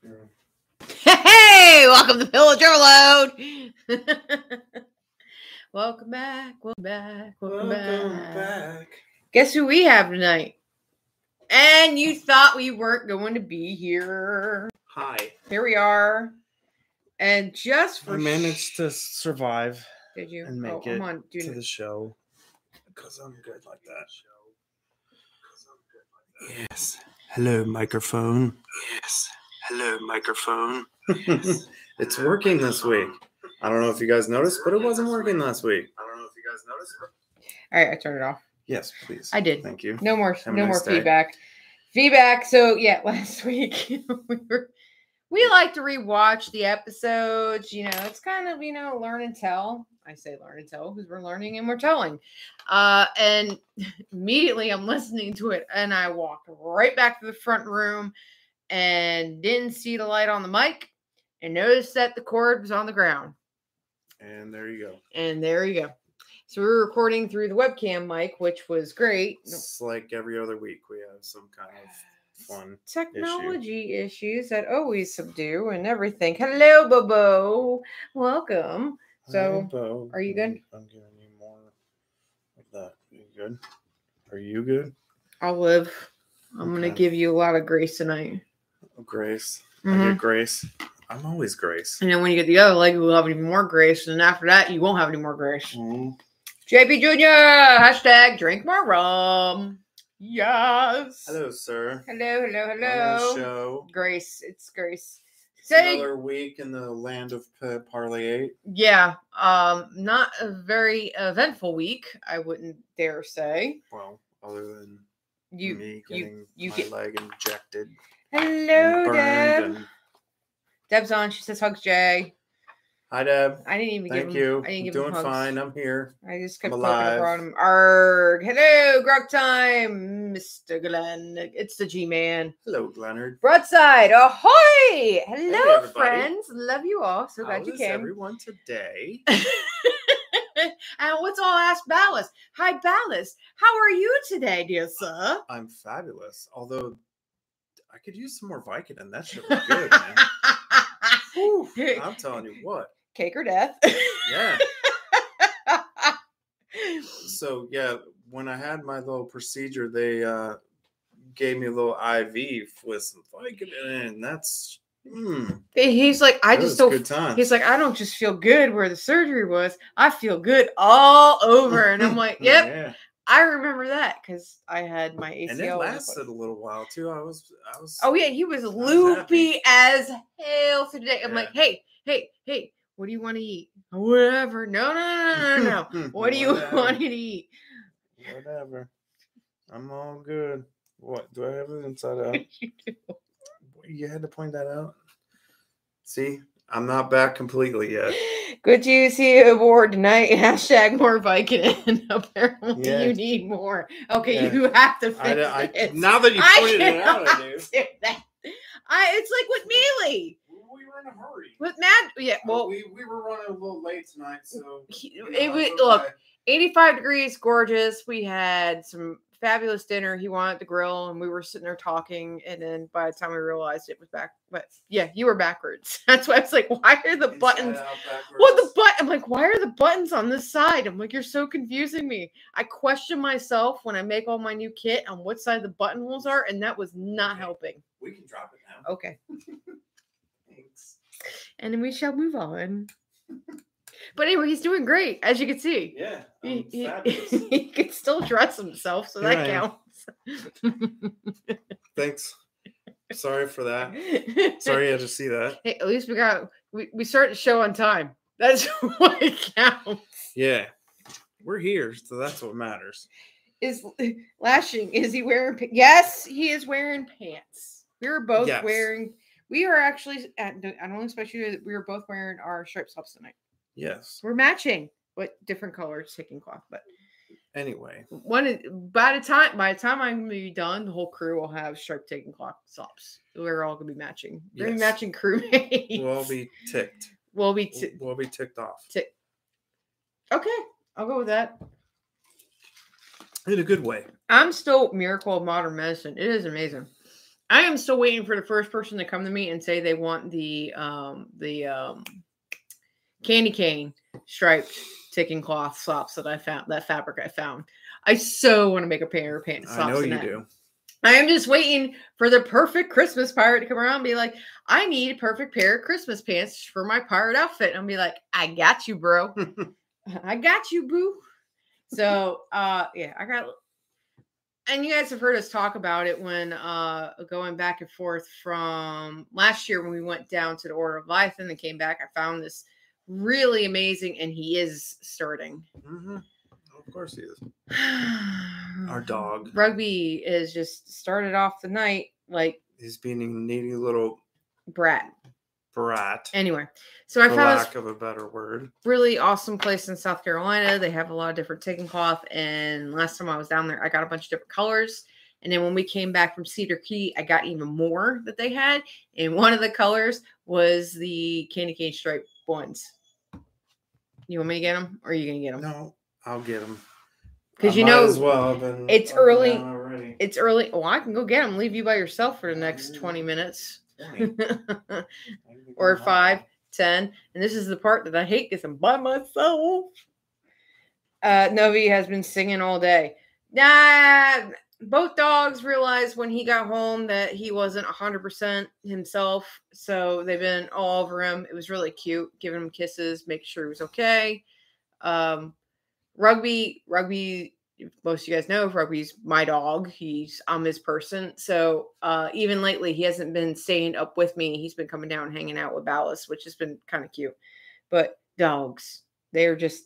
Hey, welcome to Village Overload. welcome back, welcome back, welcome, back. Guess who we have tonight? And you thought we weren't going to be here. Hi. Here we are. And just for I managed to survive did you? and make oh, it I'm on to doing the show because I'm good like that. Yes. Hello, microphone. Yes. Hello, microphone. it's working this week. I don't know if you guys noticed, but it wasn't working last week. I don't know if you guys noticed. All right, I turned it off. Yes, please. I did. Thank you. No more, Have a no more day. feedback. Feedback. So yeah, last week we were we like to rewatch the episodes. You know, it's kind of you know learn and tell. I say learn and tell because we're learning and we're telling. Uh, and immediately I'm listening to it, and I walked right back to the front room and didn't see the light on the mic, and noticed that the cord was on the ground. And there you go. And there you go. So we were recording through the webcam mic, which was great. It's like every other week we have some kind of fun. technology issues that always subdue and everything. Hello, Bobo. Welcome. So, are you good? I'm- giving you more of that. You good? Are you good? I'll live. I'm gonna give you a lot of grace tonight. Oh, Grace. I Mhm. get grace. I'm always grace. And then when you get the other leg, you'll have even more grace. And after that, you won't have any more grace. Mm. JP Jr. Hashtag drink more rum. Yes. Hello, sir. Hello. Hello. On Hello. show. Grace. It's Grace. It's Say another week in the land of pa- Parlay 8. yeah. Um. Not a very eventful week. I wouldn't dare say. Well, other than You. me you- you my get- leg injected. Hello, Deb. And... Deb's on. She says hugs Jay. Hi, Deb. I didn't even Thank give him. you. I didn't I'm give doing him hugs. fine. I'm here. I just kept I'm poking him. Arg. Hello, Grog time, Mr. Glenn. It's the G Man. Hello, Leonard. Broadside. Ahoy! Hello, everybody. friends. Love you all. So glad How you is came. everyone today? and what's all asked Ballast? Hi, Ballast. How are you today, dear sir? I'm fabulous. Although I could use some more Vicodin. That shit was good, man. Whew, I'm telling you what. Cake or death? Yeah. So yeah, when I had my little procedure, they uh gave me a little IV with some Vicodin, and that's mm, He's like, I just don't. He's like, I don't just feel good where the surgery was. I feel good all over. And I'm like, yep, Yeah. I remember that because I had my ACL. And it in the foot. lasted a little while too. I was I was Oh yeah, he was was loopy as hell today. I'm like, hey, hey, hey, what do you want to eat? Whatever. No, no, no, no, no. no. what do you want me to eat? Whatever. I'm all good. What do I have it inside out? You do. You had to point that out. See, I'm not back completely yet. Good to see you aboard tonight. Hashtag more Vicodin. Apparently, Yeah. you need more. Okay, Yeah. you have to fix I, I, this. now that you I pointed it out, I cannot do. do that. I it's like with Mealy. We were in a hurry. With Matt, yeah, uh, well we, we were running a little late tonight, so he- you know, it was it's look, 85 degrees, gorgeous. We had some fabulous dinner. He wanted to grill and we were sitting there talking. And then by the time we realized it was back, but yeah, you were backwards. That's why I was like, why are the Inside buttons? What the button? I'm like, why are the buttons on this side? I'm like, you're so confusing me. I question myself when I make all my new kit on what side the buttonholes are, and that was not Okay. helping. We can drop it now. Okay. Thanks. And then we shall move on. But anyway, he's doing great, as you can see. Yeah, He, um, he, he can still dress himself, so Here that I counts. Thanks. Sorry for that. Sorry you had to see that. Hey, at least we got we, we started the show on time. That's what counts. Yeah. We're here, so that's what matters. Is lashing? Is he wearing? pa- Yes, he is wearing pants. We were both Yes. wearing. We are actually. I don't expect you. to- We were both wearing our striped tops tonight. Yes. We're matching, what different colors, taking cloth. But Anyway, one by the time by the time I'm gonna be done, the whole crew will have sharp taking cloth tops. We're all gonna be matching. We're gonna be matching crewmates. we'll all be ticked. We'll be. We'll, T- we'll be ticked off Tick. okay, I'll go with that. in a good way. I'm still miracle of modern medicine. It is amazing. I am still waiting for the first person to come to me and say they want the um the um candy cane striped ticking cloth socks that I found that fabric I found. I so want to make a pair of pants. I know you do. I am just waiting for the perfect Christmas pirate to come around and be like, I need a perfect pair of Christmas pants for my pirate outfit. And I'll be like, I got you, bro. I got you, boo. So uh yeah, I got and you guys have heard us talk about it when uh going back and forth from last year when we went down to the Order of Life and then came back. I found this really amazing, and he is starting. Mm-hmm. Of course he is. Our dog. Rugby is just started off the night like he's being a needy little brat. Brat. Anyway, so I found lack of a better word. really awesome place in South Carolina. They have a lot of different ticking cloth. And last time I was down there, I got a bunch of different colors. And then when we came back from Cedar Key, I got even more that they had. And one of the colors was the candy cane stripe ones. You want me to get them, or are you gonna get them? No, I'll get them. Because you know, as well. Been it's early. It's early. Oh, I can go get them. Leave you by yourself for the next twenty minutes, Twenty. or five, ten. And this is the part that I hate because I'm by myself. Uh, Novi has been singing all day. Nah, both dogs realized when he got home that he wasn't 100% himself. So they've been all over him. It was really cute, giving him kisses, making sure he was okay. Um, rugby, rugby, most of you guys know, rugby's my dog. He's I'm his person. So uh, even lately, he hasn't been staying up with me. He's been coming down hanging out with Ballast, which has been kind of cute. But dogs, they're just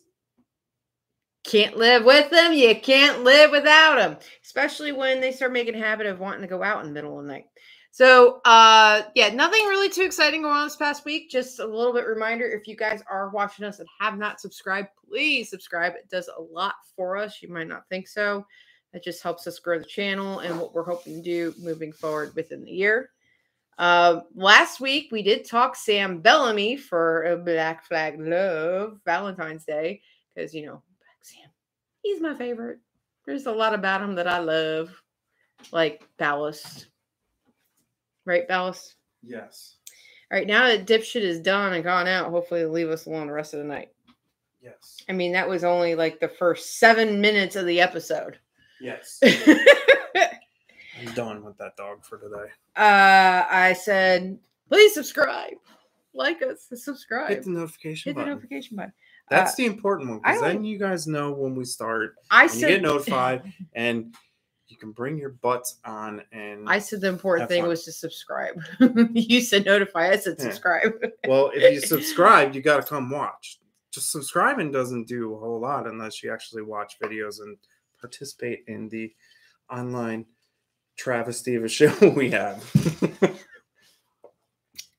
can't live with them. You can't live without them, especially when they start making a habit of wanting to go out in the middle of the night. So, uh, yeah, nothing really too exciting going on this past week. Just a little bit reminder if you guys are watching us and have not subscribed, please subscribe. It does a lot for us. You might not think so. It just helps us grow the channel and what we're hoping to do moving forward within the year. Uh, last week we did talk Sam Bellamy for a Black Flag Love Valentine's Day because you know he's my favorite. There's a lot about him that I love, like Ballast, right? Ballast. Yes. All right, now that dipshit is done and gone out, hopefully they'll leave us alone the rest of the night. Yes. I mean, that was only like the first seven minutes of the episode. Yes. I'm done with that dog for today. Uh, I said, please subscribe, like us, subscribe, Hit the notification hit the notification button. That's Uh, the important one because then you guys know when we start I and you said get notified and you can bring your butts on and I said the important thing fun. was to subscribe. you said notify. I said Yeah. subscribe. well if you subscribe you got to come watch just subscribing doesn't do a whole lot unless you actually watch videos and participate in the online travesty of a show we have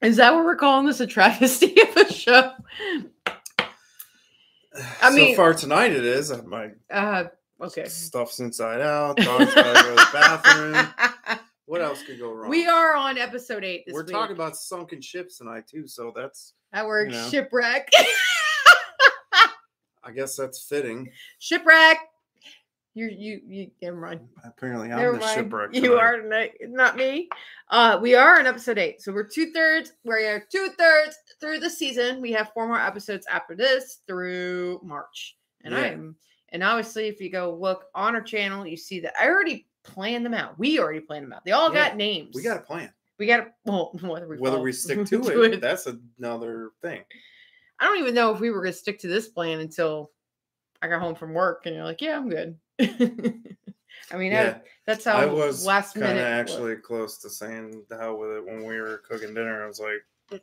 Is that what we're calling this? A travesty of a show? I so mean- far tonight it is my Uh, okay. stuff's inside out dogs gotta go to the bathroom what else could go wrong we are on episode eight this we're week. talking about sunken ships tonight too so that's that word you know. shipwreck. i guess that's fitting shipwreck. You you you. Never mind. apparently i'm Never the mind. shipwreck You are tonight, not me. Uh, we are in episode eight, so we're two thirds. We're two thirds through the season. We have four more episodes after this through March, and Yeah. I'm and obviously, if you go look on our channel, you see that I already planned them out. We already planned them out. They all Yeah. got names. we got a plan we got to well whether we whether we stick to do it, that's another thing I don't even know if we were gonna stick to this plan until I got home from work, and you're like, "Yeah, I'm good." I mean, yeah that, that's how i was last kind of minute. actually close to saying the hell with it when we were cooking dinner i was like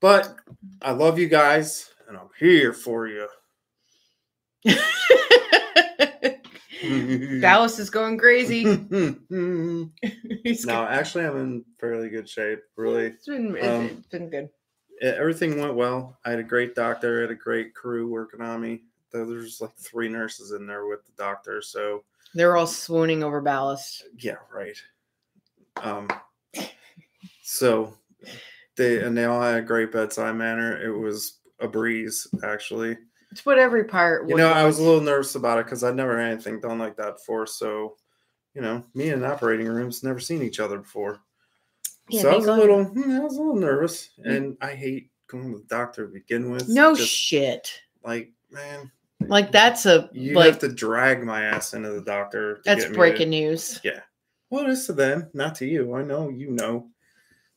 but i love you guys and i'm here for you Dallas is going crazy. no actually i'm in fairly good shape really It's been, it's- um, been good. everything went well. I had a great doctor, I had a great crew working on me. There- There's like three nurses in there with the doctor, so They're all swooning over ballast. yeah, right. Um, so they and they all had a great bedside manner. It was a breeze, actually. It's what every pirate. You know, I was a little nervous about it because I'd never had anything done like that before. So you know, me and operating rooms never seen each other before. Yeah, so I was a little, hmm, I was a little nervous, Mm. and I hate going to the doctor to begin with. No Just, shit. like man, Like that's a you like have to drag my ass into the doctor. to that's get me to- breaking news. Yeah. Well, it is to them, not to you. I know you know.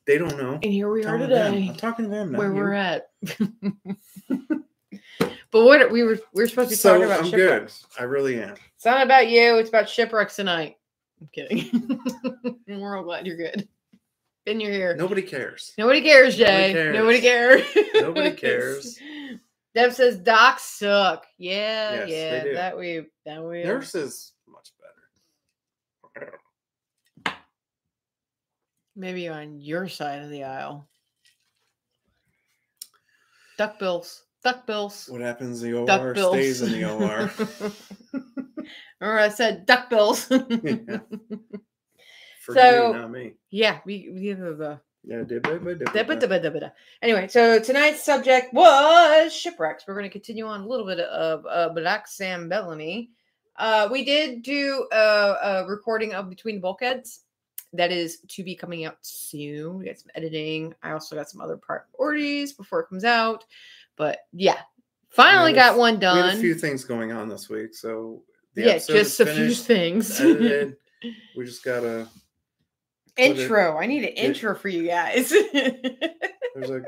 They don't know. And here we are today, I'm talking to them, where you. we're at. but what we were we were supposed to be So talking about I'm good. I really am. It's not about you. It's about shipwrecks tonight. I'm kidding. we're all glad you're good. And you're here. Nobody cares. Nobody cares, Nobody Jay. cares. Nobody cares. Nobody cares. Deb says docs suck. Yeah, Yes, yeah. That we that we Nurses much better. maybe on your side of the aisle. Duck bills. Duck bills. What happens in the Duck OR bills. stays in the OR. or I said duck bills. Yeah. For So- you, not me. yeah, we, we have a Anyway, so tonight's subject was shipwrecks. We're going to continue on a little bit of uh, Black Sam Bellamy. Uh, we did do a, a recording of Between the Bulkheads. That is to be coming out soon. We got some editing. I also got some other priorities before it comes out. But yeah, finally a got f- one We had a few things going on this week, so Yeah, just a few things. We just gotta. put intro. I need an intro for you guys. There's a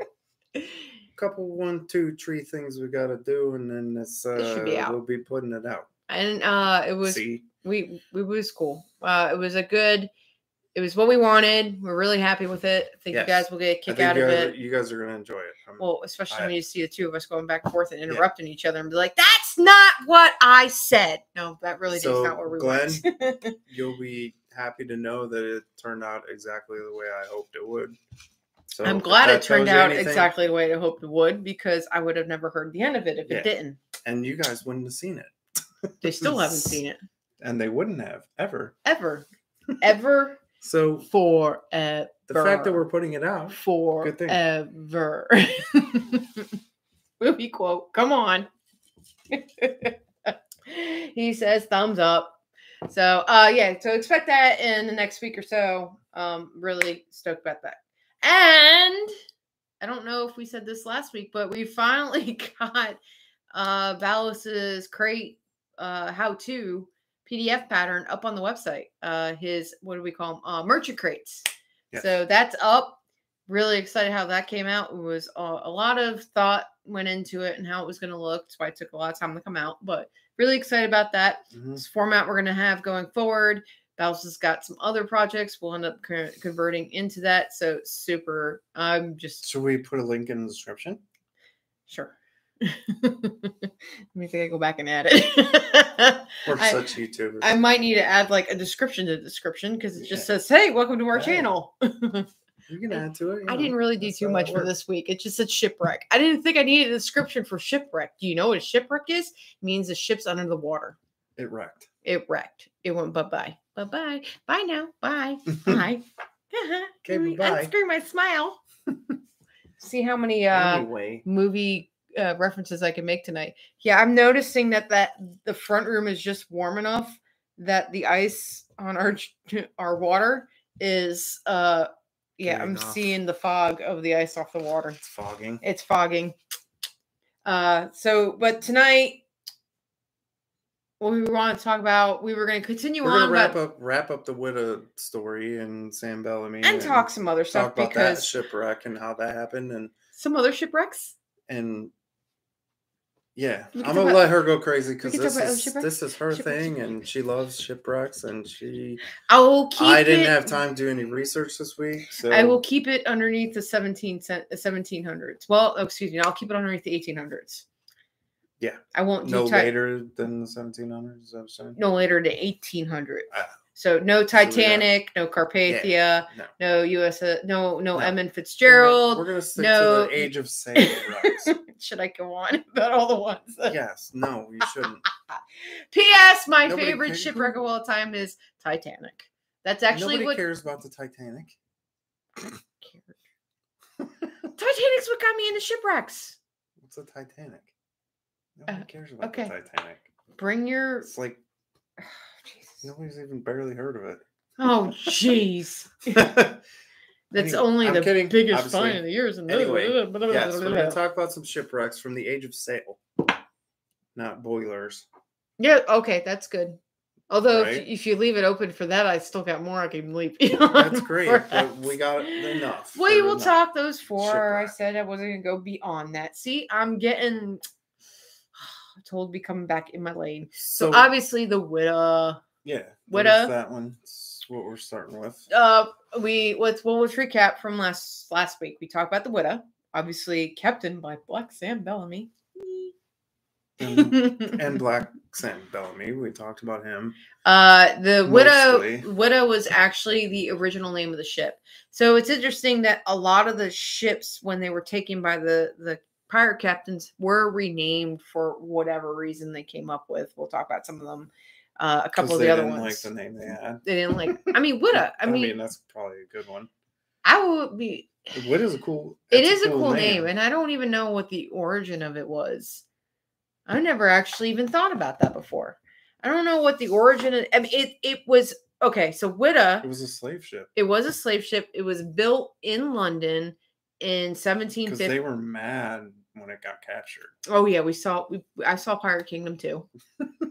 couple, one, two, three things we gotta do, and then it's uh, It should be out. we'll be putting it out. and uh, it was See, we it was cool. Uh, it was a good. It was what we wanted. We're really happy with it. I think Yes. you guys will get a kick out of are, it. you guys are gonna enjoy it. I'm- Well, especially I- when you see the two of us going back and forth and interrupting each other and be like, "That's not what I said." No, that really So, is not what we Glenn, went. you'll be happy to know that it turned out exactly the way I hoped it would. So I'm glad it turned out anything- exactly the way I hoped it would because I would have never heard the end of it if Yeah. it didn't. and you guys wouldn't have seen it. They still haven't seen it and they wouldn't have ever. ever, ever, So forever. the fact that we're putting it out, Good thing. forever. Movie quote. Come on. he says thumbs up. So uh yeah, so expect that in the next week or so. Um really stoked about that. And I don't know if we said this last week, but we finally got uh Ballast's crate uh how to PDF pattern up on the website. Uh his what do we call them? Uh merchant crates. Yes. So that's up. Really excited how that came out. It was uh, a lot of thought went into it and how it was going to look. That's why it took a lot of time to come out. But really excited about that. Mhm. This format we're going to have going forward. Bouse has got some other projects. We'll end up co- converting into that. So super. I'm just should we put a link in the description? sure. Let me think I go back and add it. We're I- such YouTubers. I might need to add like a description to the description because it just Yeah. says, "Hey, welcome to our Yeah. channel." you can add to it. I know, didn't really do that's too much for this week. It just said shipwreck. I didn't think I needed a description for shipwreck. Do you know what a shipwreck is? It means the ship's under the water. It wrecked. It wrecked. It went bye bye. Bye bye. Bye now. Bye. Bye. Okay, bye-bye. Unscrew my smile. See how many uh anyway, movie uh, references I can make tonight. Yeah, I'm noticing that that the front room is just warm enough that the ice on our our water is uh yeah, I'm off. seeing the fog of the ice off the water. it's fogging. It's fogging. Uh so but tonight what we want to talk about, we were going to continue We're on gonna wrap but, up wrap up the widow story and Sam Bellamy and talk some other stuff talk about that because shipwreck and how that happened and some other shipwrecks. and yeah, I'm gonna about- let her go crazy because this is this is her thing and she loves shipwrecks and she. I will keep I didn't it- have time to do any research this week, so I will keep it underneath the 17 cent, uh, 1700s. Well, oh, excuse me, I'll keep it underneath the 1800s. Yeah. I won't do no later than the 1700s. Is that what I'm saying? no later than 1800. Ah. So no Titanic, no Carpathia, no. no US, no no No. Gonna- Fitzgerald. We're gonna stick no- to the age of sail. Should I go on about all the ones? yes, no, you shouldn't. P.S. My Nobody favorite cares. shipwreck of all time is Titanic. That's actually Nobody what cares about the Titanic. Titanic's what got me into shipwrecks. What's a Titanic? Nobody Uh, cares about okay. the Titanic. Bring your It's like. Nobody's even barely heard of it. Oh, jeez. That's Anyway, only I'm the kidding, biggest obviously. find of the years. And Anyway, yes, we're going to talk about some shipwrecks from the age of sail, not boilers. yeah, okay, that's good. Although if, Right? if you leave it open for that, I still got more I can leap. That's great, but we got enough. We will enough. talk those four. I said I wasn't gonna go beyond that. See, I'm getting told to be coming back in my lane. So, So, obviously the widow. Yeah, uh, that one. What we're starting with. Uh, we let's well let's recap from last last week. We talked about the widow, obviously captained by Black Sam Bellamy. And, and Black Sam Bellamy, we talked about him. Uh, the widow widow was actually the original name of the ship. So it's interesting that a lot of the ships, when they were taken by the the pirate captains, were renamed for whatever reason they came up with. We'll talk about some of them. Uh, a couple of the other didn't ones. like the name they had. they didn't like. I mean, widow. I mean, that's probably a good one. I would be. What is a cool? It is a cool name, and I don't even know what the origin of it was. I never actually even thought about that before. I don't know what the origin. Of, I mean, it it was okay. So Whydah, It was a slave ship it was a slave ship. It was built in London in because 1750. they were mad when it got captured. oh yeah, we saw. We, I saw Pirate Kingdom too.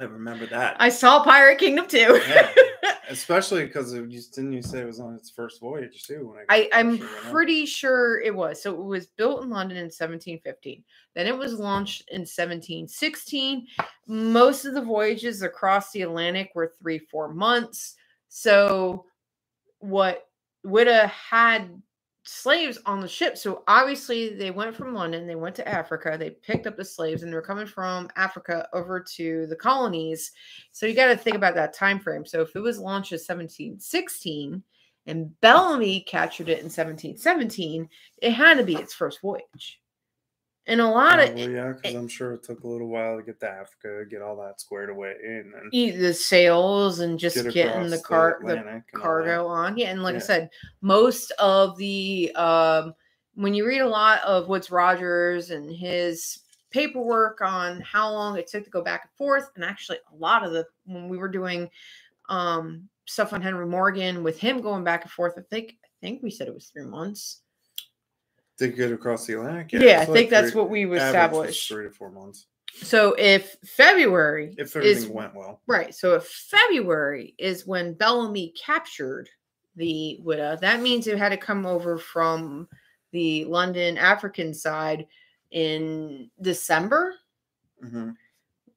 I remember that. I saw Pirate Kingdom too. Yeah. Especially because didn't you say it was on its first voyage too? When I, I am pretty sure it was. So it was built in London in 1715. Then it was launched in 1716. Most of the voyages across the Atlantic were three, four months. So what Whydah had slaves on the ship. So obviously they went from London, they went to Africa, they picked up the slaves, and they're coming from Africa over to the colonies. So you got to think about that time frame. So if it was launched in 1716 and Bellamy captured it in 1717, it had to be its first voyage. And a lot of yeah, because I'm sure it took a little while to get to Africa, get all that squared away, and then the sales and just get getting the car the all cargo on. Yeah, and like I said, most of the um when you read a lot of Woodes Rogers and his paperwork on how long it took to go back and forth, and actually a lot of the when we were doing um stuff on Henry Morgan with him going back and forth, I think I think we said it was three months. To get across the Atlantic, Yeah, it's I like think that's three- what we established. Three to four months, So if February if is everything went well. Right. So if February is when Bellamy captured the Whydah, that means it had to come over from the London African side in December, hmm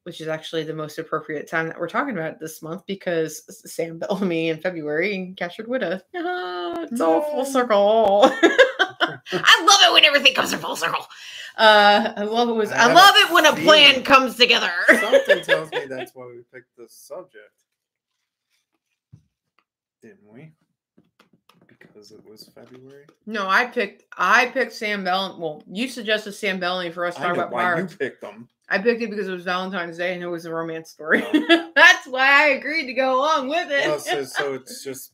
which is actually the most appropriate time that we're talking about this month because Sam Bellamy in February captured Whydah. Ah, it's all full circle. I love it when everything comes in full circle. Uh, I love it. When, I I love a it when a plan feeling. comes together. Something tells me that's why we picked this subject, didn't we? Because it was February. No, I picked I picked Sam Bell. Well, you suggested Sam Bellamy for us to I talk about why pirates. you picked them. I picked it because it was Valentine's Day and it was a romance story. Oh. That's why I agreed to go along with it. Oh, so, so it's just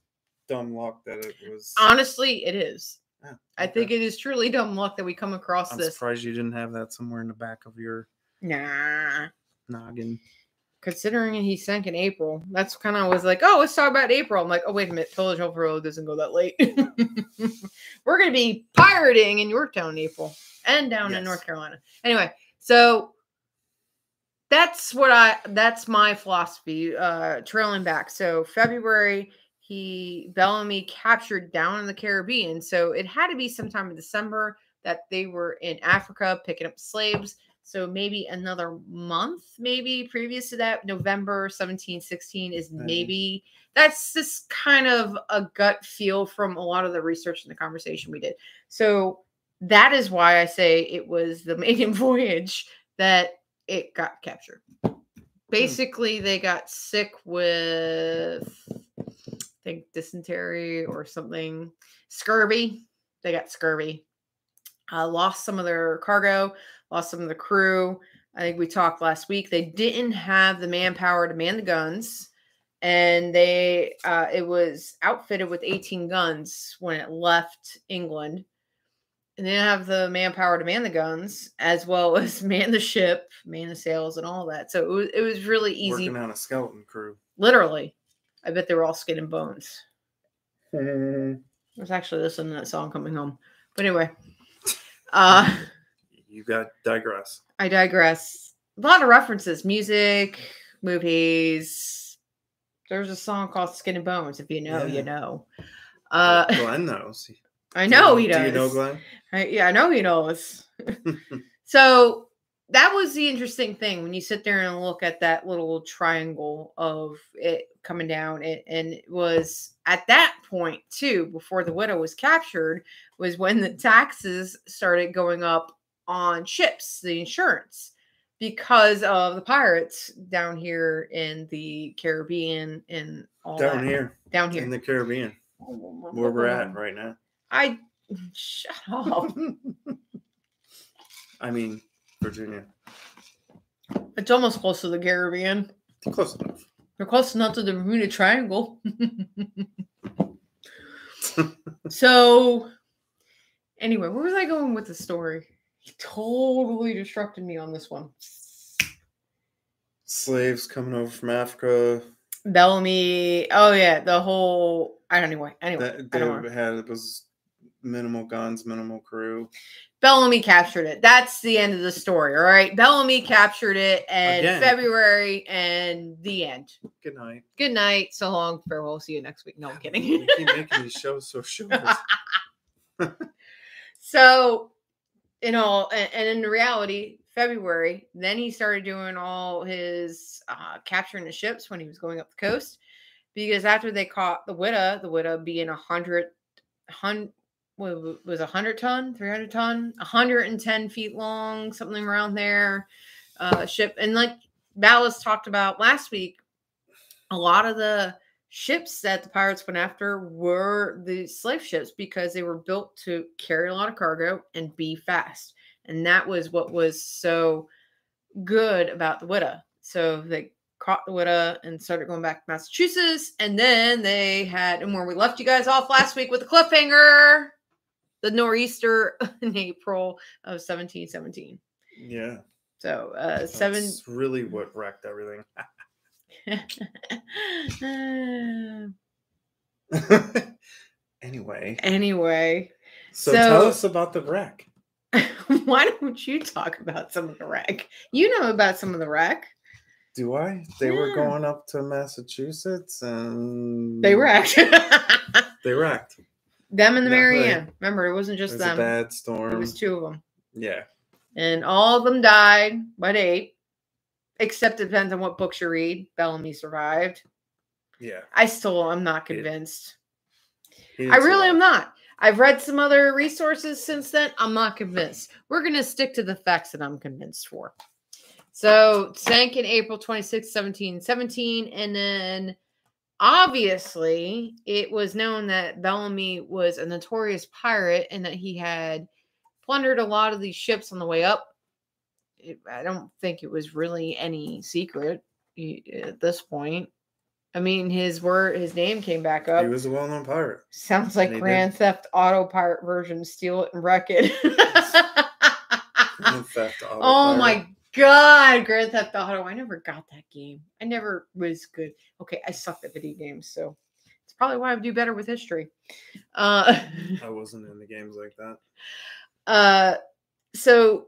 dumb luck that it was. Honestly, it is. Oh, I think it is truly dumb luck that we come across this. I'm this. surprised you didn't have that somewhere in the back of your Nah. noggin. Considering he sank in April, that's kind of was like, oh, let's talk about April. I'm like, oh, wait a minute, Village Road doesn't go that late. We're gonna be pirating in Yorktown in April and down in North Carolina. Anyway, so that's what I that's my philosophy. Uh trailing back. So February, he Bellamy captured down in the Caribbean. So it had to be sometime in December that they were in Africa picking up slaves. So maybe another month, maybe previous to that, November 17, 16 is Maybe. that's just kind of a gut feel from a lot of the research and the conversation we did. So that is why I say it was the maiden voyage that it got captured. Hmm. Basically, they got sick with, think, dysentery or something, scurvy. They got scurvy. Uh, lost some of their cargo, lost some of the crew. I think we talked last week. They didn't have the manpower to man the guns, and they uh, it was outfitted with 18 guns when it left England. And they didn't have the manpower to man the guns, as well as man the ship, man the sails, and all that. So it was it was really easy. Working on a skeleton crew. Literally. I bet they were all skin and bones. you I was actually listening to that song coming home. But anyway. Uh you got digress. I digress. A lot of references, music, movies. There's a song called Skin and Bones. If you know, Yeah. you know. Uh Glenn knows. I know Do he you- does. Do you know Glenn? I, yeah, I know he knows. so that was the interesting thing when you sit there and look at that little triangle of it coming down. It, and it was at that point, too, before the widow was captured, was when the taxes started going up on ships, the insurance, because of the pirates down here in the Caribbean and all Down that. here Down here. in the Caribbean, where we're at right now. I shut up. I mean, Virginia. It's almost close to the Caribbean. Close enough. We're close enough to the Bermuda Triangle. so, anyway, where was I going with the story? He totally disrupted me on this one. Slaves coming over from Africa. Bellamy. Oh yeah, the whole. I don't know. anyway. Anyway, That I they don't had it was minimal guns, minimal crew. Bellamy captured it. That's the end of the story. All right, Bellamy captured it in Again. February, and the end. Good night. Good night. So long. Farewell. See you next week. No I'm kidding. We keep making these shows so short. So, you know, and, and in reality, February, then he started doing all his uh, capturing the ships when he was going up the coast. Because after they caught the Whydah, the Whydah being a hundred, hun, what was a hundred ton, three hundred ton, hundred and ten feet long, something around there, uh, ship. And like Ballast talked about last week, a lot of the ships that the pirates went after were the slave ships because they were built to carry a lot of cargo and be fast. And that was what was so good about the Whydah. So they caught the Whydah and started going back to Massachusetts. And then they had, and where we left you guys off last week with the cliffhanger, the nor'easter in April of 1717. yeah. So uh seven That's really what wrecked everything. anyway, anyway, so, So- tell us about the wreck. why don't you talk about some of the wreck? You know about some of the wreck. Do I? They were going up to Massachusetts and They wrecked. They wrecked. Them and the Yeah, they- Remember, it wasn't It just was a them. bad storm. It was two of them. Yeah. And all of them died by date. Except it depends on what books you read. Bellamy survived. Yeah. I still am not convinced. He I really am not. I've read some other resources since then. I'm not convinced. We're going to stick to the facts that I'm convinced for. So, sank in April 26, 1717. And then, obviously, it was known that Bellamy was a notorious pirate and that he had plundered a lot of these ships on the way up. It, I don't think it was really any secret at this point. I mean, his word, his name came back up. He was a well-known pirate. Sounds like And he did. Grand Theft Auto pirate version. Steal it and wreck it. Grand Theft Auto oh pirate. my god, Grand Theft Auto! I never got that game. I never was good. Okay, I sucked at video games, so it's probably why I do better with history. Uh, I wasn't in the games like that. uh, so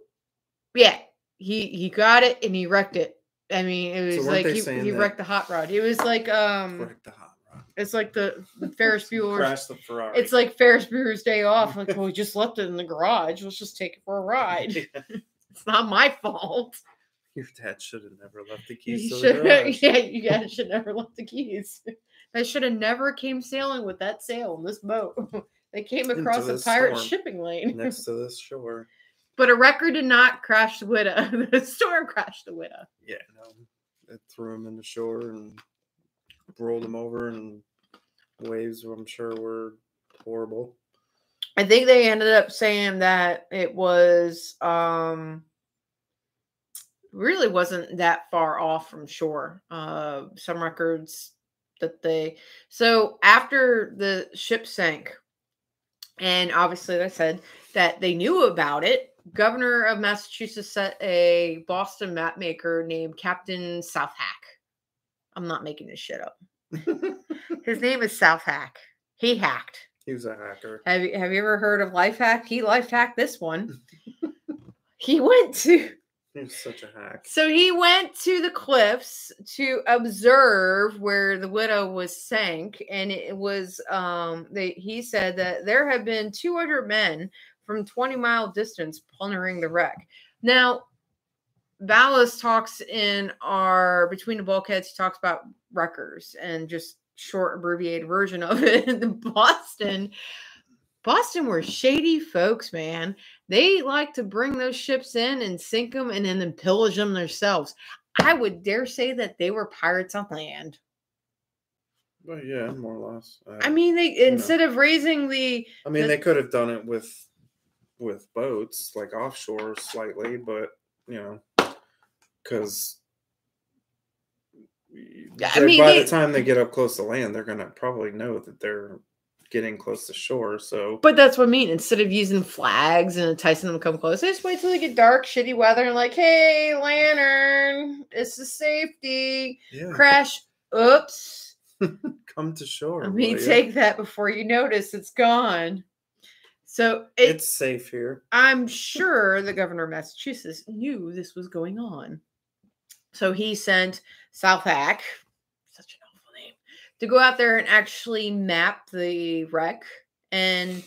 yeah, he he got it and he wrecked it. I mean, it was weren't like he, he wrecked the hot rod. It was like um, Wrecked the hot rod. it's like the, the Ferris Bueller's Crashed the Ferrari. It's like Ferris Bueller's Day Off. Like, well, we just left it in the garage. Let's just take it for a ride. It's not my fault. Your dad should have never left the keys the should, garage. yeah, you guys should never left the keys. I should have never came sailing with that sail in this boat. They came across a pirate shipping lane. next to this shore. But a record did not crash the widow. the storm crashed the widow. Yeah, no. It threw him into shore and rolled him over, and waves, I'm sure, were horrible. I think they ended up saying that it was um really wasn't that far off from shore. Uh some records that they so after the ship sank, and obviously they said that they knew about it. Governor of Massachusetts set a Boston map maker named Captain Southack. I'm not making this shit up. His name is Southack. He hacked. He was a hacker. Have you have you ever heard of life hack? He life hacked this one. he went to He was such a hack. so he went to the cliffs to observe where the widow was sank, and it was um they he said that there had been 200 men from 20 mile distance plundering the wreck. Now, Ballast talks in our between the bulkheads, he talks about wreckers and just short abbreviated version of it. in Boston, Boston were shady folks, man. They like to bring those ships in and sink them and then pillage them themselves. I would dare say that they were pirates on land. But yeah, more or less. Uh, I mean, they instead of raising the I mean, the- they could have done it with with boats, like offshore slightly, but you know, because I mean, by they- the time they get up close to land, they're gonna probably know that they're getting close to shore. So But that's what I mean. Instead of using flags and enticing them to come close, they just wait till they get dark, shitty weather, and like, hey, lantern, it's the safety. yeah, Crash. Oops. come to shore. Let me take that before you notice it's gone. So it, It's safe here. I'm sure the governor of Massachusetts knew this was going on. So he sent Southack, such an awful name, to go out there and actually map the wreck. And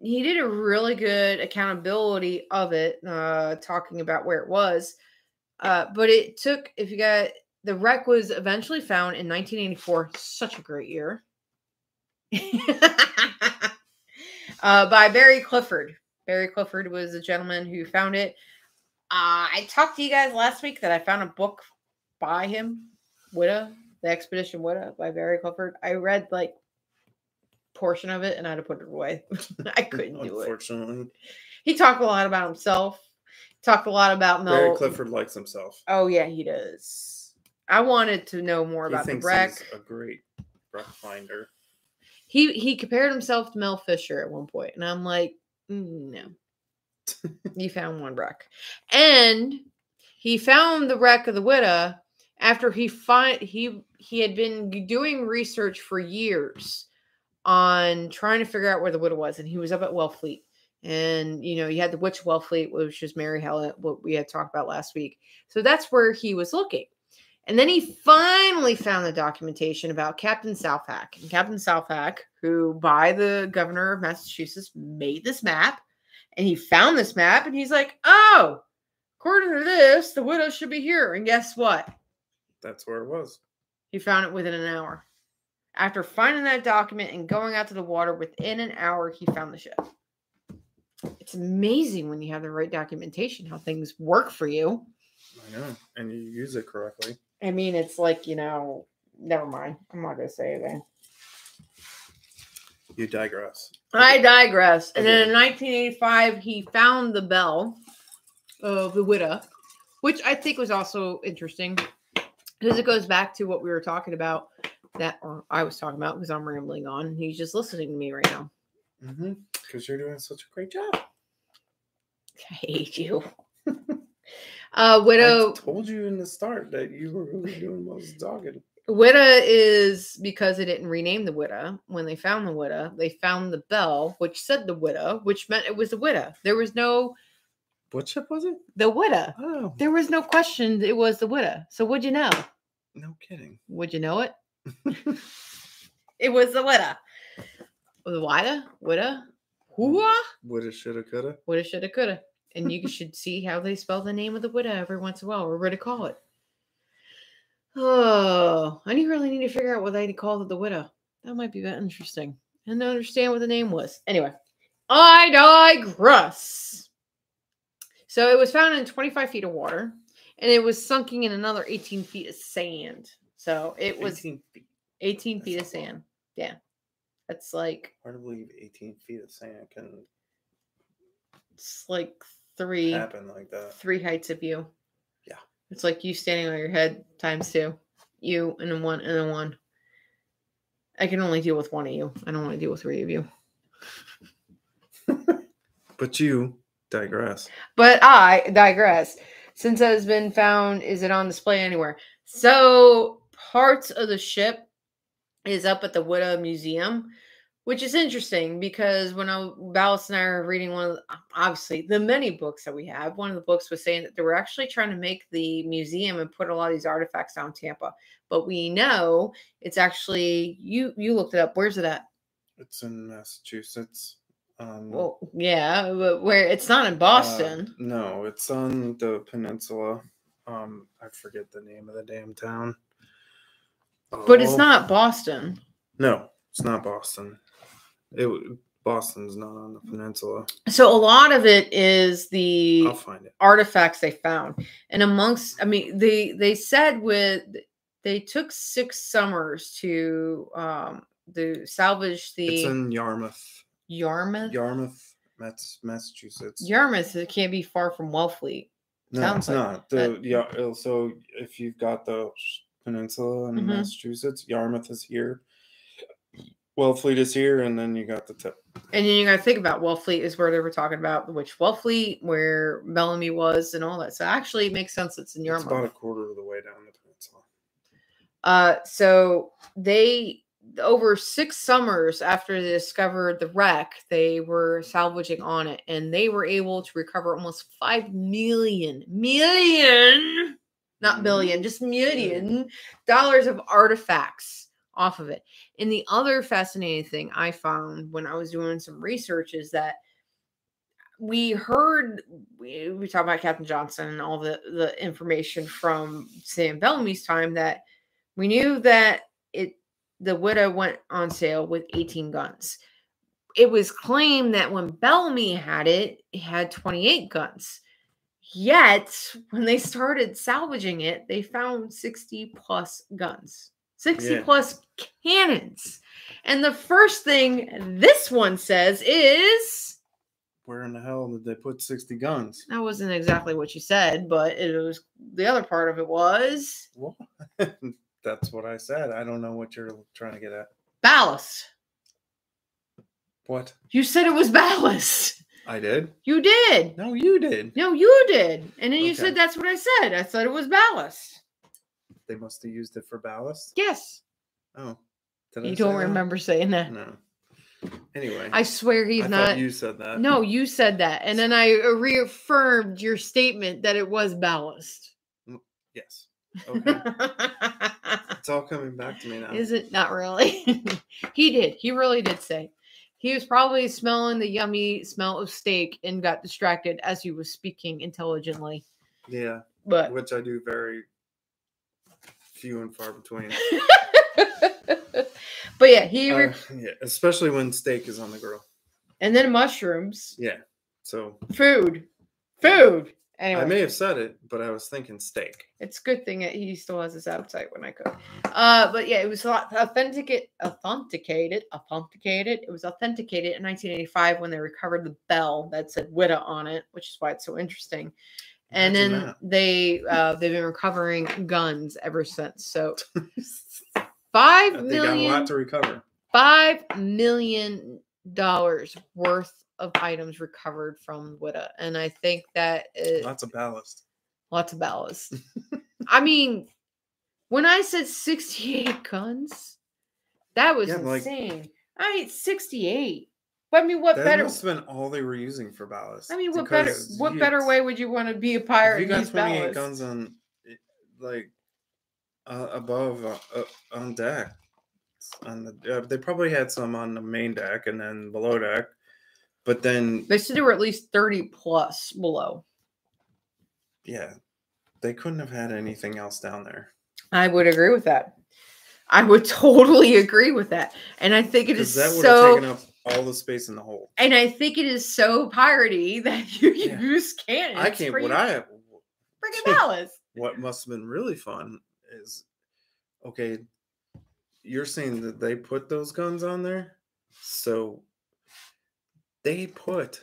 he did a really good accountability of it, uh, talking about where it was. Uh, but it took, if you got the wreck was eventually found in 1984, such a great year. uh, by Barry Clifford. Barry Clifford was a gentleman who found it. Uh, I talked to you guys last week that I found a book by him, Whydah, The Expedition Whydah by Barry Clifford. I read like portion of it and I had to put it away. I couldn't do it. Unfortunately, He talked a lot about himself. Talked a lot about Mel. Barry Clifford likes himself. Oh yeah, he does. I wanted to know more He about the he's a great wreck finder. He he compared himself to Mel Fisher at one point, and I'm like, "Mm, no. you found one wreck, and he found the wreck of the Widow after he find he he had been doing research for years on trying to figure out where the Widow was, and he was up at Wellfleet. And you know, you had the Witch Wellfleet, which is Mary Hallett, what we had talked about last week. So that's where he was looking. And then he finally found the documentation about Captain Southack. And Captain Southack, who by the governor of Massachusetts made this map, and he found this map, and he's like, "Oh, according to this, the widow should be here." And guess what? That's where it was. He found it within an hour. After finding that document and going out to the water, within an hour, he found the ship. It's amazing when you have the right documentation how things work for you. I know, and you use it correctly. I mean, it's like, you know, never mind. I'm not going to say anything. You digress. I digress. And then in 1985, he found the bell of the widow, which I think was also interesting because it goes back to what we were talking about that, or I was talking about because I'm rambling on. He's just listening to me right now. Mm-hmm. Because you're doing such a great job. I hate you. uh, widow. I told you in the start that you were really doing most talking. Whydah is because they didn't rename the Whydah. When they found the Whydah, they found the bell, which said the Whydah, which meant it was the Whydah. There was no What ship was it? the Whydah. Oh, There was no question it was the Whydah. So would you know? no kidding. Would you know it? it was the Whydah. The Whydah? Whydah? Mm. Whoa? Woulda, shoulda, coulda. Woulda, shoulda, coulda. And you should see how they spell the name of the Whydah every once in a while, or what to call it. Oh, I really need to figure out what they called it the widow. That might be that interesting. And to understand what the name was. Anyway, I digress. So it was found in 25 feet of water, and it was sunking in another 18 feet of sand. So it was 18 feet. 18 feet of That's a lot. sand. Yeah. That's like Hard to believe 18 feet of sand can it's like three happen like that. three heights of you. It's like you standing on your head times two. You and then one and then one. I can only deal with one of you. I don't want to deal with three of you. But you digress. But I digress. Since it has been found, is it on display anywhere? So parts of the ship is up at the Whydah Museum, which is interesting because when I Ballast and I were reading one of the, obviously the many books that we have, one of the books was saying that they were actually trying to make the museum and put a lot of these artifacts down Tampa. But we know it's actually you you looked it up. Where's it at? It's in Massachusetts. Um, Well, yeah, but where it's not in uh, Boston. no, it's on the peninsula. Um, I forget the name of the damn town. but it's Oh, not Boston. No, it's not Boston. It Boston's not on the peninsula. So a lot of it is the I'll find it. artifacts they found and amongst i mean they they said with they took six summers to um to salvage the It's in Yarmouth, yarmouth Yarmouth, Mass- Massachusetts. yarmouth it can't be far from wellfleet No, Sounds it's like not. The yeah. So if you've got the peninsula in Mhm. Massachusetts, Yarmouth is here. Wellfleet is here, and then you got the tip. and then you got to think about wellfleet is where they were talking about which wellfleet where bellamy was and all that so actually it makes sense it's in Yarmouth. It's about a quarter of the way down the peninsula. Uh, so they over six summers after they discovered the wreck, they were salvaging on it, and they were able to recover almost five million million, not billion, just million dollars of artifacts off of it. And the other fascinating thing I found when I was doing some research is that we heard we, we talked about Captain Johnson and all the the information from Sam Bellamy's time that we knew that it the Whydah went on sale with 18 guns. It was claimed that when Bellamy had it, it had 28 guns. Yet, when they started salvaging it, they found 60 plus guns, 60 Yeah. plus cannons. And the first thing this one says is Where in the hell did they put sixty guns? that wasn't exactly what you said, but it was the other part of it was What? That's what I said. I don't know what you're trying to get at. ballast. What? You said it was ballast. I did? You did. No, you did. No, you did. And then you said that's what I said. I said it was ballast. They must have used it for ballast. Yes. Oh, did I You say don't that? remember saying that. No. Anyway, I swear he's I not. you said that. No, you said that. And then I reaffirmed your statement that it was ballast. Mm, yes. Okay. it's all coming back to me now. Is it not really? he did. He really did say. He was probably smelling the yummy smell of steak and got distracted as he was speaking intelligently. Yeah, But which I do very few and far between. but yeah, he re- Uh, yeah, especially when steak is on the grill. and then mushrooms, Yeah. So food, food. Anyway, I may have said it, but I was thinking steak. it's a good thing that he still has his appetite when I cook. Uh, but yeah, it was au- authenticate, authenticated, authenticated. It was authenticated in 1985 when they recovered the bell that said Whydah on it, which is why it's so interesting. And Imagine then that. they uh, they've been recovering guns ever since. So five they got a lot to recover. five million dollars worth of items recovered from Whydah, and I think that is Lots of ballast. lots of ballast. I mean, when I said sixty-eight guns, that was Yeah, like- insane. I mean, sixty-eight. But I mean, what that better? must have been all they were using for ballast. I mean, what better? What you- better way would you want to be a If pirate? you got use 28 guns on, eh, like, uh, above uh, uh, on deck, on the uh, they probably had some on the main deck and then below deck, but then They said there were at least thirty plus below. yeah, they couldn't have had anything else down there. I would agree with that. I would totally agree with that, and I think it is that would have so. taken up all the space in the hole. And I think it is so piratey that you Yeah. use cannons. I can't. What I freaking ballast. what must have been really fun is okay you're saying that they put those guns on there so they put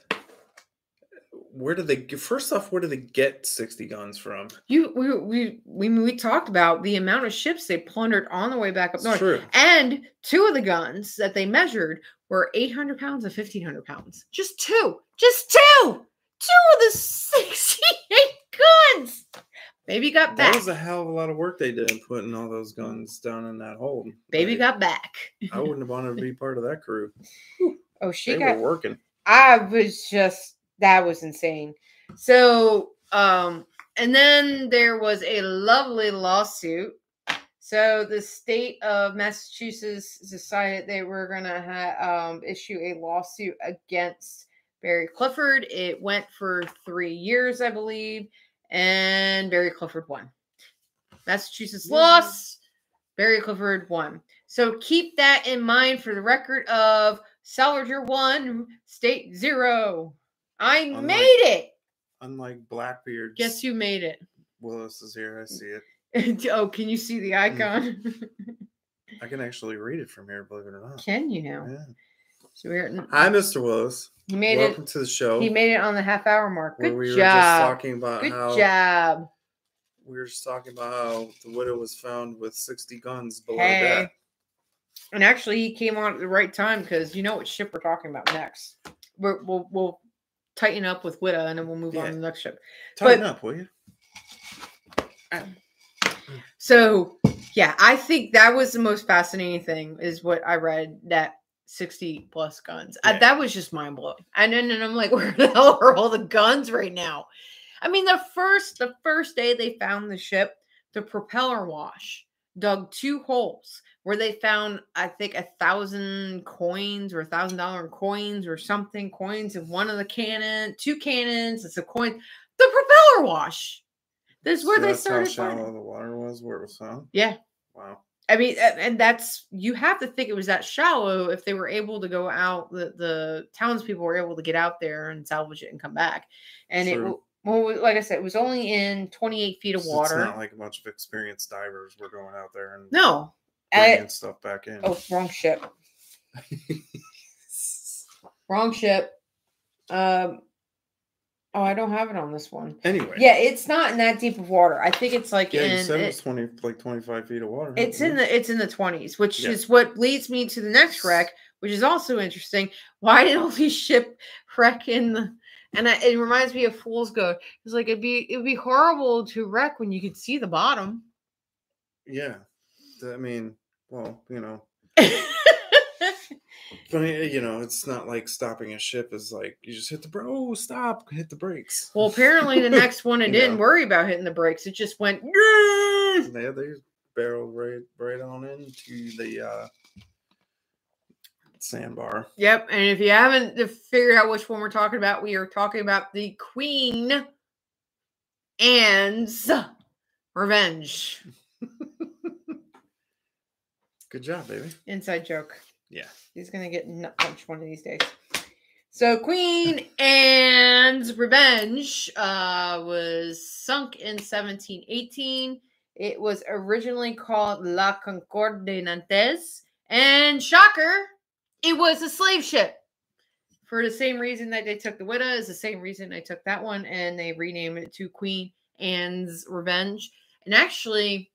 where did they get first off where did they get 60 guns from You we we we we talked about the amount of ships they plundered on the way back up north, and two of the guns that they measured were eight hundred pounds and fifteen hundred pounds. Just two, just two, two of the sixty-eight guns. Baby got back. That was a hell of a lot of work they did putting all those guns down in that hole. Baby Like, got back. I wouldn't have wanted to be part of that crew. Oh, she They got were working. I was just that was insane. So, um, and then there was a lovely lawsuit. So the state of Massachusetts decided they were gonna ha- um, issue a lawsuit against Barry Clifford. It went for three years, I believe, and Barry Clifford won. Massachusetts Yeah. lost. Barry Clifford won. So keep that in mind for the record of Salinger one, State zero. I Unlike- made it. Unlike Blackbeard, Guess who made it? Willis is here. I see it. oh, can you see the mm. icon? I can actually read it from here, believe it or not. can you now? Yeah. So we're Hi, Mr. Willis. he made Welcome to the show. it. He made it on the half hour mark. Good we were just job. talking about Good how job. we were just talking about how the Whydah was found with 60 guns below Hey. deck. And actually, he came on at the right time because you know what ship we're talking about next. We're, we'll we'll tighten up with Whydah and then we'll move on to the next ship. Tighten But- up, will you? So yeah, I think that was the most fascinating thing is what I read that 60 plus guns. Yeah. that was just mind blowing. And then and I'm like, where the hell are all the guns right now? I mean, the first the first day they found the ship, the propeller wash dug two holes where they found I think a thousand coins or a thousand dollar coins or something coins in one of the cannon, two cannons. It's a coin. The propeller wash. This is where So they that's started. how shallow the water was where it was found. Yeah. Wow. I mean, and that's you have to think it was that shallow if they were able to go out. The the townspeople were able to get out there and salvage it and come back. And it True. w- well, like I said, it was only in 28 feet of water. It's not like a bunch of experienced divers were going out there and no, bringing I, stuff back in. oh, wrong ship, wrong ship. Um, oh, I don't have it on this one. Anyway. Yeah, it's not in that deep of water. I think it's like Yeah, you said it it- 20, like 25 feet of water. It's in the it's in the twenties, which Yeah. is what leads me to the next wreck, which is also interesting. Why did all these ship wreck in the? And I, it reminds me of Fool's Gold. It's like it'd be it'd be horrible to wreck when you could see the bottom. Yeah. I mean, well, you know, but you know, it's not like stopping a ship is like you just hit the bro, oh, stop, hit the brakes. well, apparently the next one it didn't know. worry about hitting the brakes. It just went. They they barreled right right on into the uh sandbar. Yep. And if you haven't figured out which one we're talking about, we are talking about the Queen Anne's Revenge. Good job, baby. Inside joke. Yeah. He's gonna get nut punched one of these days. So Queen Anne's Revenge uh, was sunk in 1718. It was originally called La Concorde de Nantes, and shocker, it was a slave ship. For the same reason that they took the Whydah is the same reason they took that one, and they renamed it to Queen Anne's Revenge. And actually,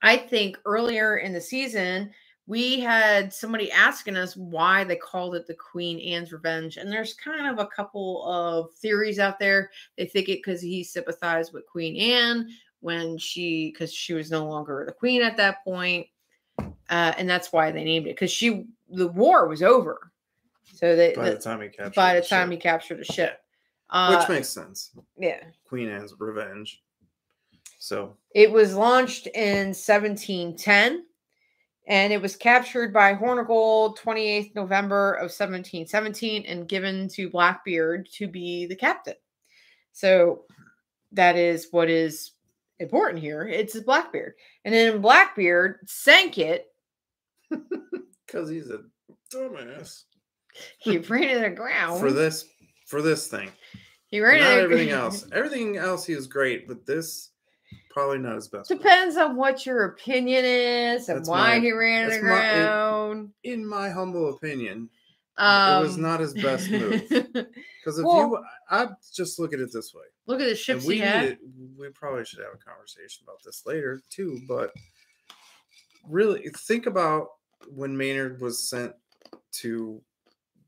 I think earlier in the season, we had somebody asking us why they called it the Queen Anne's Revenge. And there's kind of a couple of theories out there. They think it because he sympathized with Queen Anne when she, because she was no longer the queen at that point. Uh, and that's why they named it because she, the war was over. So they, By the the- time he captured by the the time he ship. captured the ship. Uh, Which makes sense. yeah. Queen Anne's revenge. So It was launched in 1710 and it was captured by Hornigold 28th November of 1717 and given to Blackbeard to be the captain. So that is what is important here. It's Blackbeard. And then Blackbeard sank it. because he's a dumbass. He ran it aground. For this for this thing. he ran Not it everything else. Everything else he was great, but this probably not his best. Depends on what your opinion is and That's why my- he ran it that's my- aground. In my humble opinion, Um, it was not his best move. Because if Well- you, I just look at it this way. Look at the ships we he had. we probably should have a conversation about this later too. But really, think about when Maynard was sent to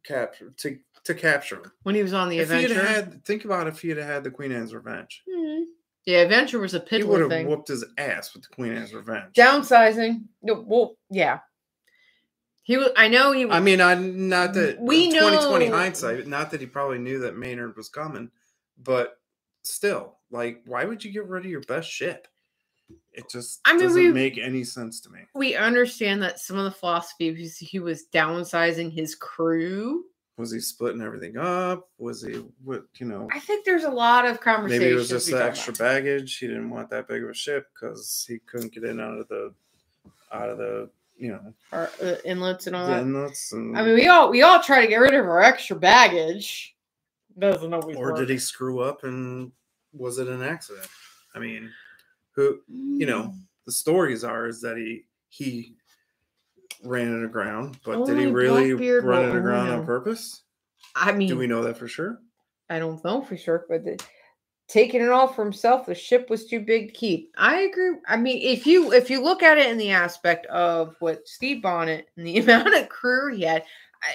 capture to to capture him. when he was on the If he had adventure. had, think about if he had had the Queen Anne's Revenge. Hmm. Yeah, Adventure was a He would piddler have thing. whooped his ass with the Queen Anne's Revenge. Downsizing. No, well, yeah. He was. I know he was. I mean, I not that We 2020 know- hindsight, not that he probably knew that Maynard was coming, but still, like, why would you get rid of your best ship? It just I mean, doesn't we- make any sense to me. we understand that some of the philosophy was he was downsizing his crew. Was he splitting everything up? Was he what you know? I think there's a lot of conversations. Maybe it was just the extra baggage. He didn't want that big of a ship because he couldn't get in out of the out of the you know Or, uh, inlets and all that. inlets and I mean, we all we all try to get rid of our extra baggage. Doesn't always or work. did he screw up and was it an accident? I mean, who you know Mm. the stories are is that he he ran it aground, but oh did he really Blackbeard run will it aground know. on purpose? I mean, Do we know that for sure? I don't know for sure, but the, taking it all for himself, the ship was too big to keep. I agree. I mean, if you if you look at it in the aspect of what Steve Bonnet and the amount of crew he had, I,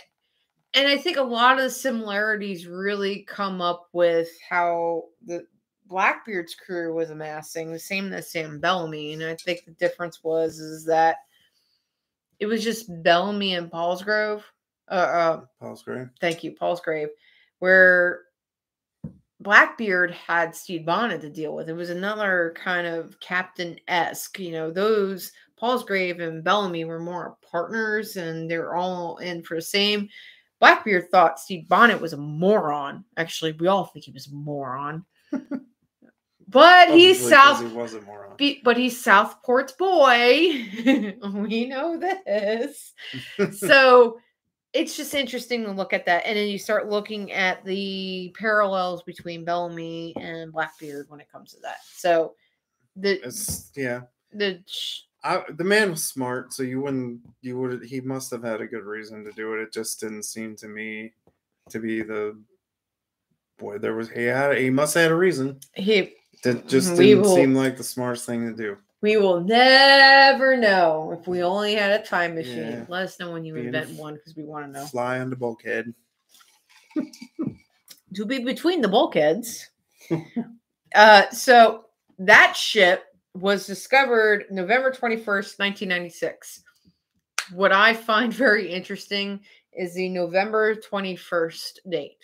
and I think a lot of the similarities really come up with how the Blackbeard's crew was amassing, the same as Sam Bellamy, and I think the difference was is that it was just Bellamy and Paulsgrove. Uh, uh, Paul's great. thank you, Paulsgrave, where Blackbeard had Steve Bonnet to deal with. It was another kind of captain esque, you know, those Paulsgrave and Bellamy were more partners and they're all in for the same. Blackbeard thought Steve Bonnet was a moron. Actually, we all think he was a moron. but he's South He was a moron. be- but he's Southport's boy. we know this. so it's just interesting to look at that. And then you start looking at the parallels between Bellamy and Blackbeard when it comes to that. So the It's yeah. the I, the man was smart, so you wouldn't you would he must have had a good reason to do it. It just didn't seem to me to be the boy. There was he had he must have had a reason. he That just We didn't will- seem like the smartest thing to do. we will never know if we only had a time machine. Yeah. Let us know when you Being invent f- one because we want to know. Fly on the bulkhead. to be between the bulkheads. uh, so that ship was discovered November 21st, 1996. What I find very interesting is the November 21st date.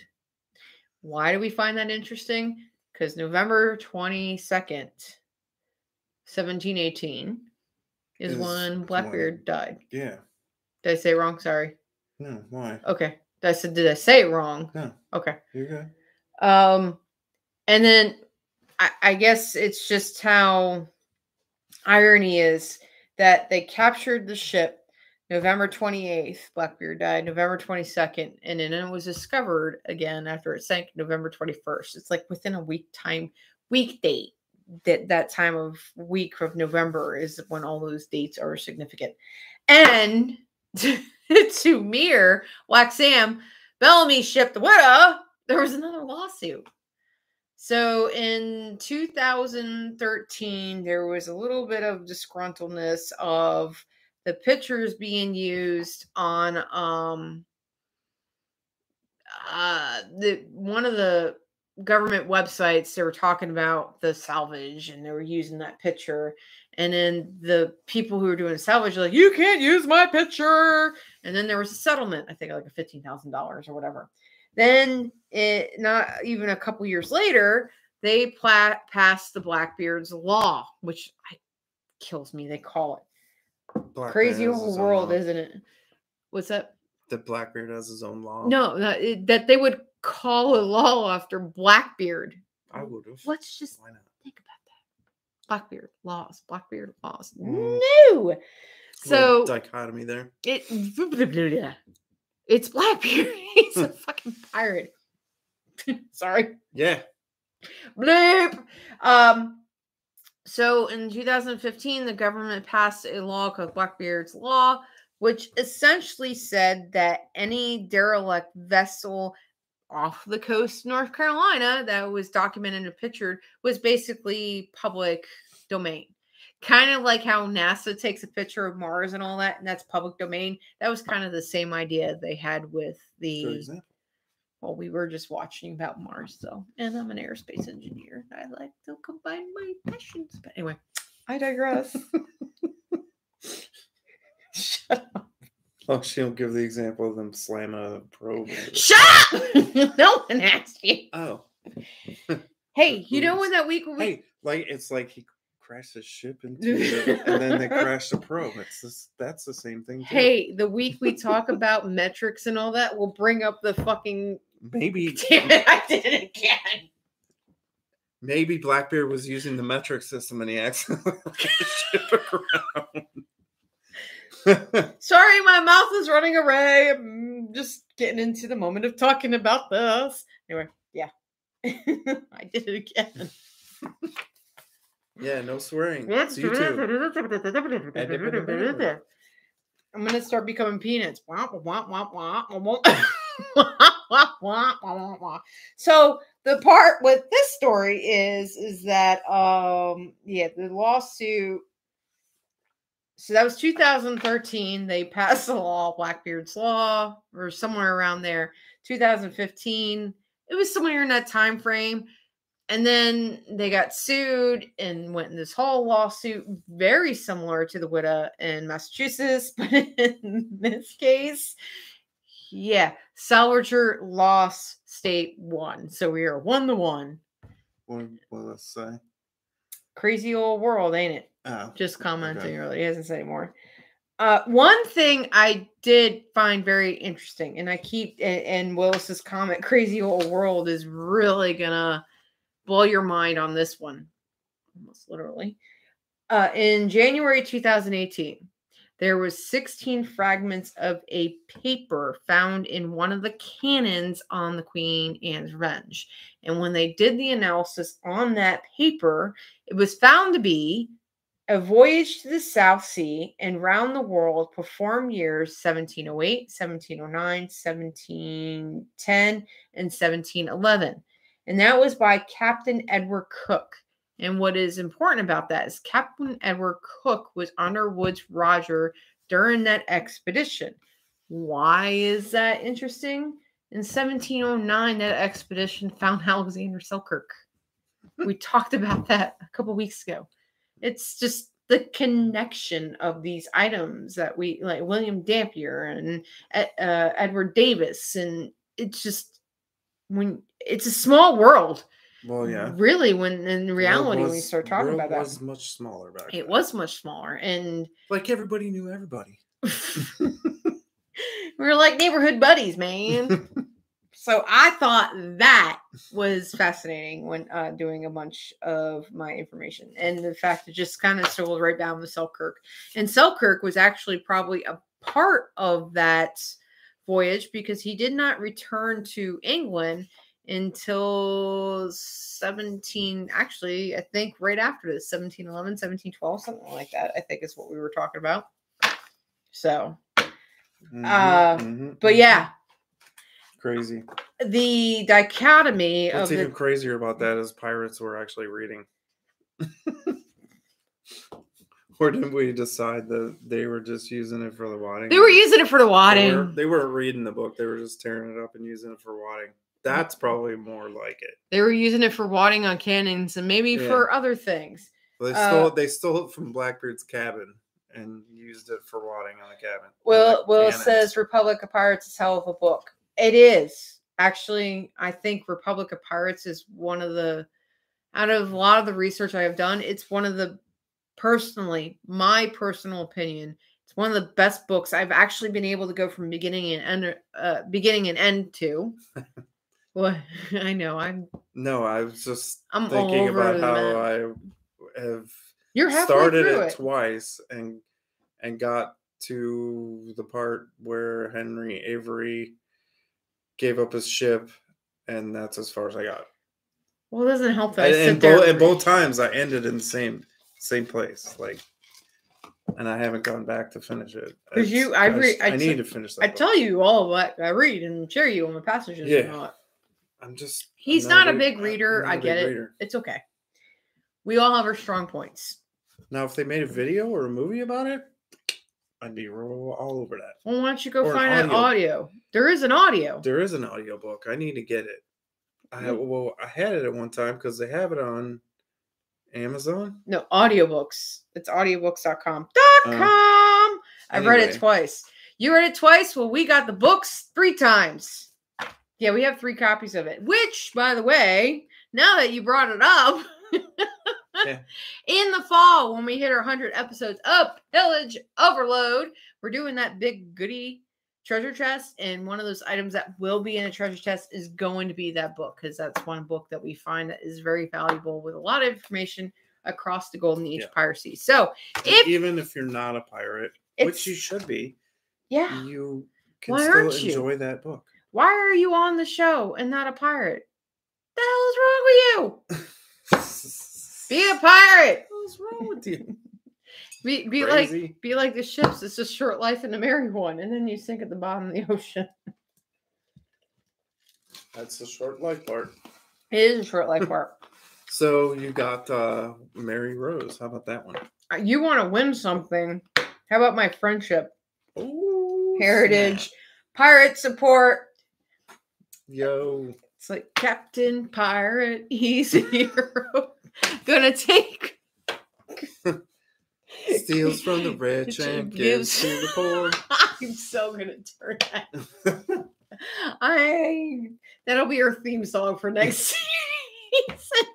Why do we find that interesting? Because November 22nd, 1718 is Is when when- Blackbeard died. Yeah. Did I say it wrong? Sorry. No, why? Okay. Did I, said, did I say it wrong? No, Okay. you're good. Um, and then I, I guess it's just how irony is that they captured the ship November 28th. Blackbeard died November 22nd, and then it was discovered again after it sank November 21st. It's like within a week time, week date. That that time of week of November is when all those dates are significant. And to Mir, Sam, Bellamy shipped the Whydah, there was another lawsuit. So in 2013, there was a little bit of disgruntledness of the pictures being used on um uh the one of the government websites they were talking about the salvage and they were using that picture. And then the people who were doing salvage are like you can't use my picture. And then there was a settlement i think like a $15000 or whatever. Then it not even a couple years later they pla- passed the blackbeard's law which I, kills me they call it Blackbeard crazy whole world law. isn't it what's that That Blackbeard has his own law. no that, that they would call a law after blackbeard I would have. let's just Why not? think about that blackbeard laws blackbeard laws Mm. no so dichotomy there. it it's blackbeard he's a fucking pirate sorry Yeah. Bleep. Um, so in 2015, the government passed a law called Blackbeard's Law, which essentially said that any derelict vessel off the coast of North Carolina that was documented and pictured was basically public domain. Kind of like how NASA takes a picture of Mars and all that, and that's public domain. That was kind of the same idea they had with the. Well, we were just watching about Mars, so, and I'm an aerospace engineer. I like to combine my passions. But anyway, I digress. Shut up. Oh, she'll give the example of them slamming a probe. Shut up! no one asked you. Oh, Hey, you know Oops. when that week when we hey, like it's like he crashed his ship into it, and then they crashed the probe. It's this, that's the same thing. Too. Hey, the week we talk about metrics and all that, we'll bring up the fucking. Maybe it, I did it again. maybe Blackbeard was using the metric system and he accidentally ship around. Sorry, my mouth is running away. I'm just getting into the moment of talking about this. Anyway, yeah. I did it again. yeah, no swearing. It's YouTube. I'm gonna start becoming peanuts. Wah, wah, wah, wah, so the part with this story is is that um yeah the lawsuit so that was 2013 they passed the law blackbeard's law or somewhere around there 2015 it was somewhere in that time frame. And then they got sued and went in this whole lawsuit very similar to the Whydah in massachusetts but in this case yeah salvager lost state won so we are one to one What did I say? crazy old world ain't it Oh, just commenting Okay. earlier. He hasn't said anymore. Uh, one thing I did find very interesting, and I keep and, and Willis's comment, "Crazy old world," is really gonna blow your mind on this one, almost literally. Uh, in January 2018, there was 16 fragments of a paper found in one of the cannons on the Queen Anne's Revenge, and when they did the analysis on that paper, it was found to be a voyage to the South Sea and round the world performed years 1708, 1709, 1710, and 1711. And that was by Captain Edward Cooke. And what is important about that is Captain Edward Cooke was under Woodes Roger during that expedition. Why is that interesting? In 1709, that expedition found Alexander Selkirk. We talked about that a couple weeks ago it's just the connection of these items that we like William Dampier and uh, Edward Davis, and it's just when it's a small world. Well, yeah. Really, when in reality, when we start talking about that, it was much smaller back. it then. was much smaller, and like everybody knew everybody. we were like neighborhood buddies, man. so I thought that was fascinating when uh, doing a bunch of my information, and the fact it just kind of circled right down with Selkirk. And Selkirk was actually probably a part of that voyage because he did not return to England until 17 actually i think right after this 1711 1712 something like that i think is what we were talking about so Mhm, Uh, mhm, but yeah crazy. the dichotomy What's even the crazier about that is pirates were actually reading. or did we decide that they were just using it for the wadding? they were using it for the They, wadding were, they weren't reading the book. They were just tearing it up and using it for wadding. That's probably more like it. they were using it for wadding on cannons and maybe Yeah. for other things They Uh, stole they stole it from Blackbeard's cabin and used it for wadding on the cabin. on Will the Will cannons. says Republic of Pirates is hell of a book. It is. Actually, I think Republic of Pirates is one of the out of a lot of the research I have done, it's one of the personally, my personal opinion, it's one of the best books I've actually been able to go from beginning and end uh beginning and end to. well, I know I'm No, I was just I'm thinking about the how. I have You're started it, it. twice and and got to the part where Henry Avery gave up his ship, and that's as far as I got. Well, it doesn't help that I sit and, there. both, and both times I ended in the same same place, like, and I haven't gone back to finish it. 'Cause you- I I, re- s- I I need to finish. I book. tell you all what I read and share you on my passages. Yeah. And all that. I'm just. I'm He's not a big I'm reader. not I big get it. reader. It's okay. We all have our strong points. Now, if they made a video or a movie about it, I'd be all over that. Well, why don't you go Or find an audio. audio? There is an audio. There is an audiobook. I need to get it. I Mm. well, I had it at one time because they have it on Amazon. No, audiobooks. It's audiobooks.com. Dot Uh, com. I've read it twice. You read it twice? Well, we got the books three times. Yeah, we have three copies of it. Which, by the way, now that you brought it up, Yeah. in the fall when we hit our 100 episodes of Pillage Overload, we're doing that big goody treasure chest. And one of those items that will be in a treasure chest is going to be that book because that's one book that we find that is very valuable with a lot of information across the Golden Age Yeah. piracy. So, if even if you're not a pirate, which you should be, yeah, you can Why still aren't you? enjoy that book. Why are you on the show and not a pirate? The hell is wrong with you? Be a pirate. What's wrong with you? Be, be like be like the ships. It's just short life and a merry one, and then you sink at the bottom of the ocean. That's the short life part. It is a short life part. So you got uh Mary Rose. How about that one? Uh, You want to win something? How about my friendship, Ooh, heritage, snap. pirate support? Yo. It's like Captain Pirate, he's a hero. Gonna take Steals from the rich and gives to the poor. I'm so gonna turn that. I that'll be our theme song for next season.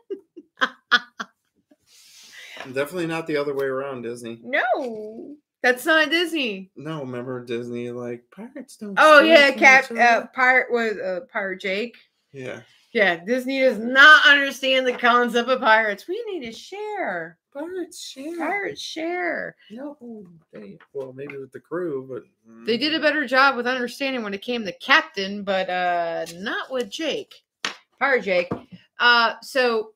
Definitely not the other way around, Disney. No, that's not Disney. No, remember Disney like pirates don't. Oh yeah, Cap uh. Pirate was uh, Pirate Jake. yeah, Yeah, Disney does not understand the concept of pirates. We need to share. pirates share. Pirates share. No, they well maybe with the crew, but They did a mm, better job with understanding when it came to Captain, but uh not with Jake. Pirate Jake. Uh so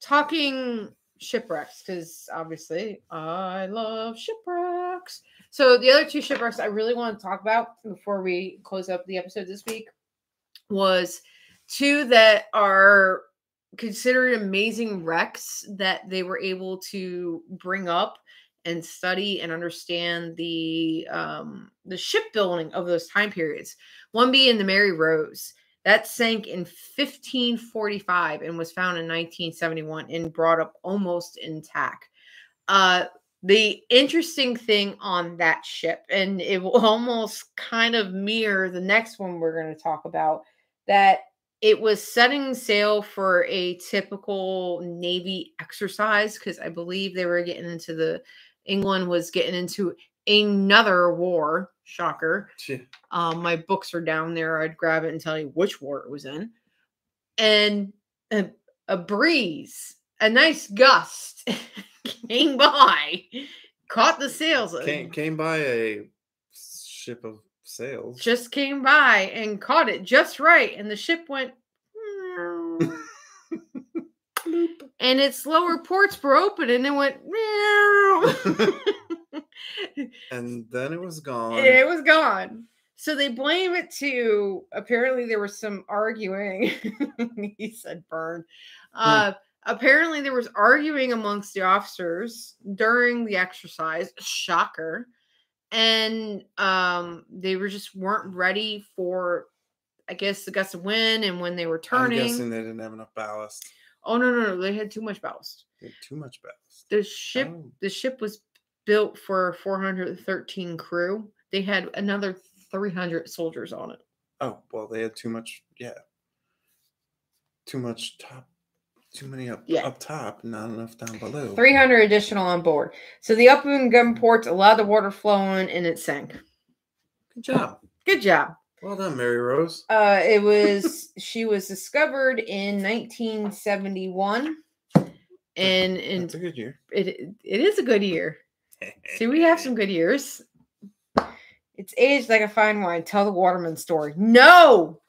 talking shipwrecks, because obviously I love shipwrecks. So the other two shipwrecks I really want to talk about before we close up the episode this week was two that are considered amazing wrecks that they were able to bring up and study and understand the um the shipbuilding of those time periods one being the mary rose that sank in 1545 and was found in 1971 and brought up almost intact. Uh the interesting thing on that ship and it will almost kind of mirror the next one we're going to talk about that it was setting sail for a typical navy exercise because i believe they were getting into the england was getting into another war shocker. Um, my books are down there. I'd grab it and tell you which war it was in. And a, a breeze a nice gust came by caught the sails came came by a ship of sails. just came by and caught it just right and the ship went and its lower ports were open and it went and then it was gone. it was gone so they blame it to apparently there was some arguing he said burn uh apparently there was arguing amongst the officers during the exercise shocker and um they were just weren't ready for i guess the gust of wind and when they were I'm turning guessing they didn't have enough ballast. oh no no no they had too much ballast They had too much ballast. the ship Oh. the ship was built for 413 crew they had another 300 soldiers on it Oh well, they had too much. Yeah, too much top. Too many up Yeah. up top, not enough down below. 300 additional on board so the upwind gun ports allowed the water flowing and it sank Good job. good job Well done, Mary Rose. uh it was she was discovered in 1971 and That's and a good year. it it is a good year see we have some good years it's aged like a fine wine. Tell the watermelon story. No!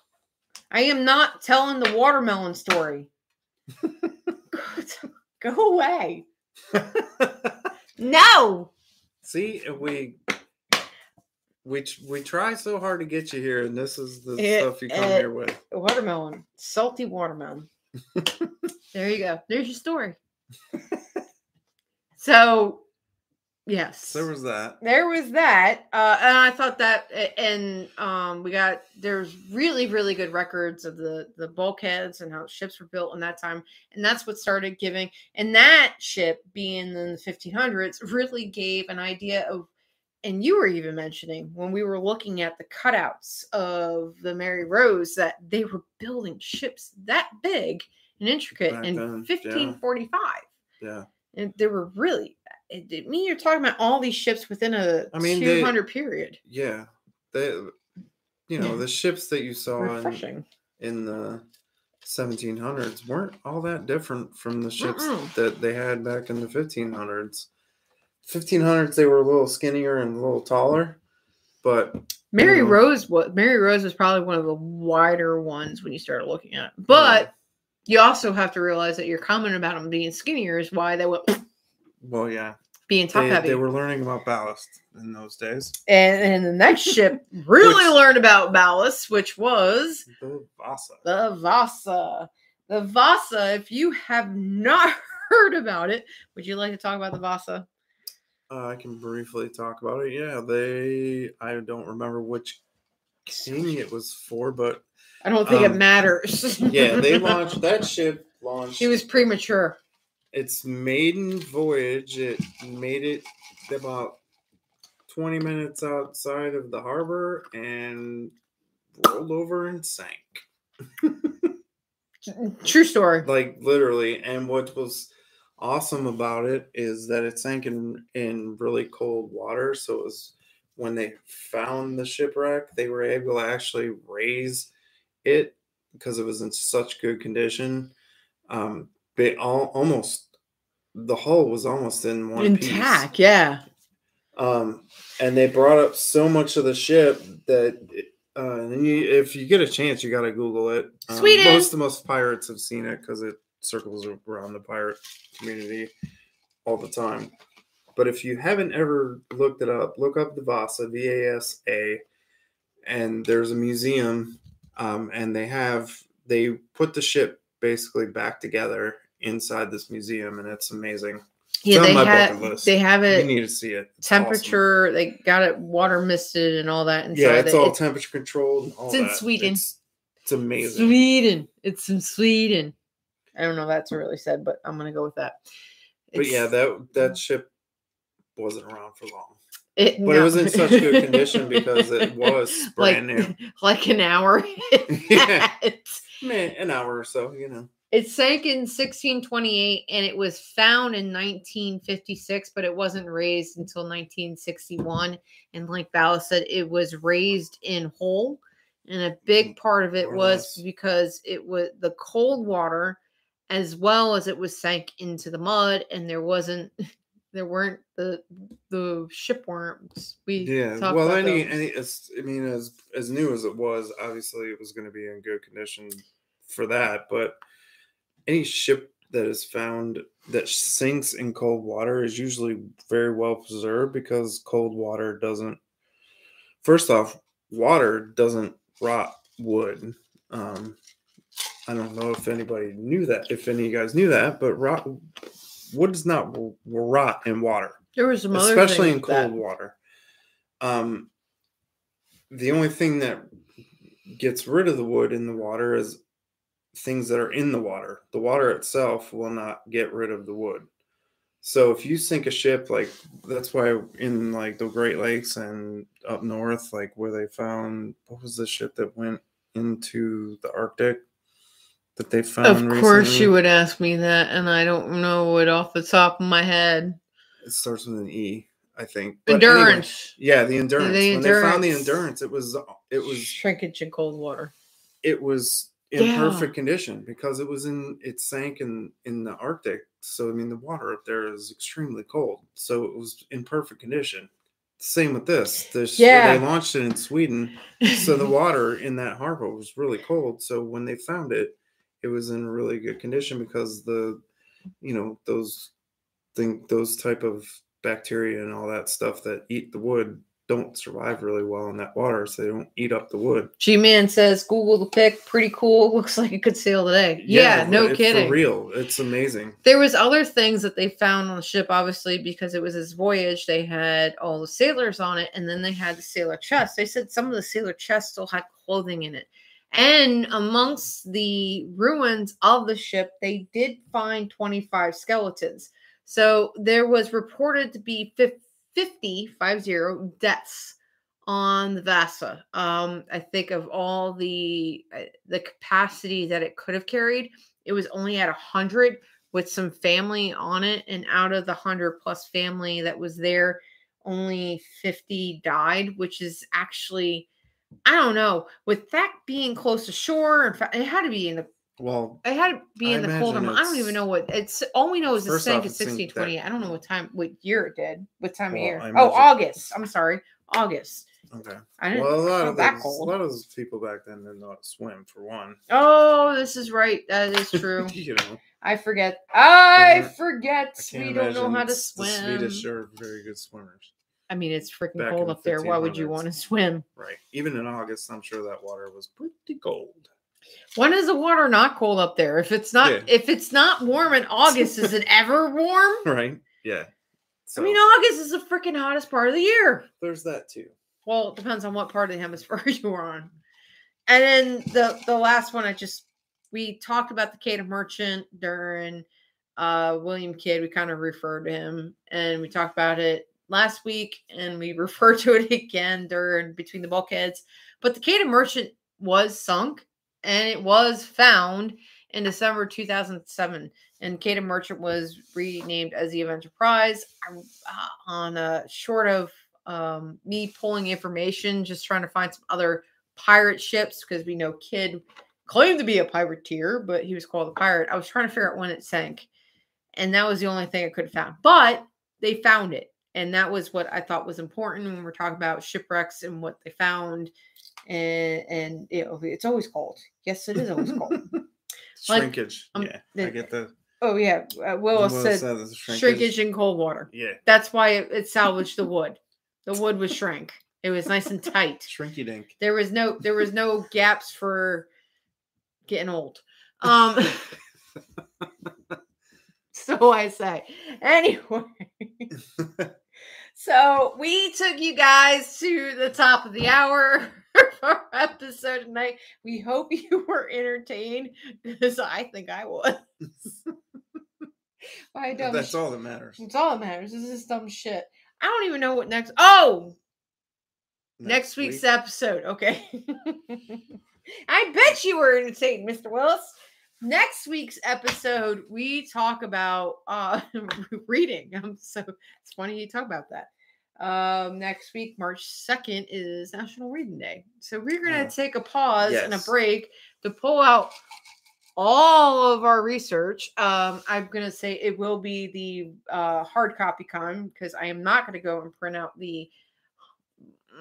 I am not telling the watermelon story. Go away. No! See, we we we try so hard to get you here, and this is the It- stuff you come it- here with. watermelon. Salty watermelon. There you go. There's your story. So Yes. there was that. there was that uh and i thought that and um we got there's really really good records of the the bulkheads and how ships were built in that time and that's what started giving and that ship being in the 1500s really gave an idea of and you were even mentioning when we were looking at the cutouts of the mary rose that they were building ships that big and intricate Back in then, yeah. 1545 Yeah. and they were really it, it mean you're talking about all these ships within a I mean, they- 200 period Yeah. They, you know, Yeah. the ships that you saw in, refreshing in the 1700s weren't all that different from the ships Mm-mm. that they had back in the 1500s. 1500s, they were a little skinnier and a little taller, but mary know. rose was mary rose was probably one of the wider ones when you started looking at it but you also have to realize that your comment about them being skinnier is why they went well, yeah, being top they, heavy they were learning about ballast in those days. and, and the next ship really Which- learned about ballast which was The Vasa. the vasa the vasa if you have not heard about it would you like to talk about the vasa Uh, I can briefly talk about it. Yeah, they. I don't remember which king it was for, but i don't think it Um, matters yeah, they launched that ship. Launched She was premature. Its maiden voyage. It made it about twenty minutes outside of the harbor and rolled over and sank. True story. like literally and what was awesome about it is that it sank in in really cold water so it was when they found the shipwreck they were able to actually raise it because it was in such good condition um they all almost the hull was almost in one Intact, yeah. um and they brought up so much of the ship that uh and you, if you get a chance you got to google it um, Sweden. most most pirates have seen it because it circles around the pirate community all the time but if you haven't ever looked it up look up the vasa v-a-s-a and there's a museum um, and they have they put the ship basically back together inside this museum and it's amazing Yeah, they have they have you need to see it It's awesome. temperature. They got it water misted and all that inside. Yeah, it's it. all temperature controlled. and all it's in that. Sweden. It's, it's amazing. Sweden. It's in Sweden. I don't know if that's really said, but I'm gonna go with that. But yeah, that that mm. ship wasn't around for long. it, But it was in such good condition because it was like, brand new. like an hour. Yeah. Man, an hour or so, you know. It sank in 1628 and it was found in 1956, but it wasn't raised until 1961. And like Bala said, it was raised in whole. And a big mm, part of it or was less. because it was the cold water as well as it was sank into the mud and there wasn't there weren't the the ship worms. We Yeah. Well, any those. any as I mean, as as new as it was, obviously it was going to be in good condition for that. But any ship that is found that sinks in cold water is usually very well preserved because cold water doesn't. First off, water doesn't rot wood. Um, I don't know if anybody knew that. If any of you guys knew that, but rot wood does not rot in water there was some other especially in things that- cold water. Um, the only thing that gets rid of the wood in the water is things that are in the water. The water itself will not get rid of the wood. So if you sink a ship, like that's why in like the Great Lakes and up north, like where they found what was the ship that went into the Arctic that they found? Of course, recently? you would ask me that, and I don't know it off the top of my head. It starts with an E, I think. But anyway, Endurance, Yeah, the endurance. The when they found the endurance. endurance, it was it was shrinkage in cold water. it was in Yeah. perfect condition because it was in it sank in in the Arctic. So I mean the water up there is extremely cold. So it was in perfect condition. Same with this. This Yeah. they launched it in Sweden. So the water in that harbor was really cold. So when they found it, it was in really good condition because the you know those thing those type of bacteria and all that stuff that eat the wood don't survive really well in that water, so they don't eat up the wood. G Man says Google the pic, pretty cool. Looks like it could sail today. Yeah, no it- kidding. For real, it's amazing. There was other things that they found on the ship, obviously, because it was his voyage. They had all the sailors on it, and then they had the sailor chest. They said some of the sailor chests still had clothing in it. And amongst the ruins of the ship, they did find 25 skeletons. So there was reported to be fif- 50, 50 deaths on the Vasa. Um, I think of all the uh, the capacity that it could have carried, it was only at 100 with some family on it and out of the 100 plus family that was there only 50 died which is actually i don't know with that being close to shore fact it had to be in the Well, it had to be in the colder imagine month. i don't even know what it's all we know is it sank at it 1620 i don't know what time what year it did what time Well, of year I oh august i'm sorry august okay. i didn't Well, a lot of that those, a lot of those people back then how to swim. For one, oh this is right that is true you know, i forget i mm-hmm. forget I we don't know how to s- The swim Swedish are very good swimmers, I mean, it's freaking back cold the up there. Why would you want to swim? right? Even in August, I'm sure that water was pretty cold. When is the water not cold up there? If it's not, Yeah. if it's not warm in August, is it ever warm? Right? Yeah. So I mean, August is the freaking hottest part of the year. there's that too. Well, it depends on what part of the hemisphere you are on. And then the the last one, I just we talked about the Quedagh Merchant during uh William Kidd. We kind of referred to him, and we talked about it last week, and we referred to it again during between the bulkheads. But the Quedagh Merchant was sunk, and it was found in December 2007. And Quedagh Merchant was renamed as the Avenger Prize I'm, uh, on a short of um, me pulling information, just trying to find some other pirate ships because we know Kidd claimed to be a privateer, but he was called a pirate. I was trying to figure out when it sank, and that was the only thing I could have found. But they found it, and that was what I thought was important when we're talking about shipwrecks and what they found. And and it's always cold. Yes, it is always cold. Like, Shrinkage. um, yeah, the- I get the. oh yeah, uh, Willis Will said said shrinkage. shrinkage in cold water. Yeah, That's why it, it salvaged the wood. The wood was shrink. It was nice and tight. shrinky dink. There was no there was no gaps for getting old. Um so I say. Anyway. So we took you guys to the top of the hour for our episode tonight. We hope you were entertained because I think I was. Why dumb That's shit. all that matters. It's all that matters. This is dumb shit. I don't even know what next. Oh, next, week's week. episode. Okay. I bet you were entertained, Mr. Willis. Next week's episode, we talk about uh reading. Um, so it's funny you talk about that. Um, next week, March 2nd, is National Reading Day. So we're gonna Yeah. take a pause and a break to pull out all of our research. Um, I'm gonna say it will be the uh, hard copy con because I am not gonna go and print out the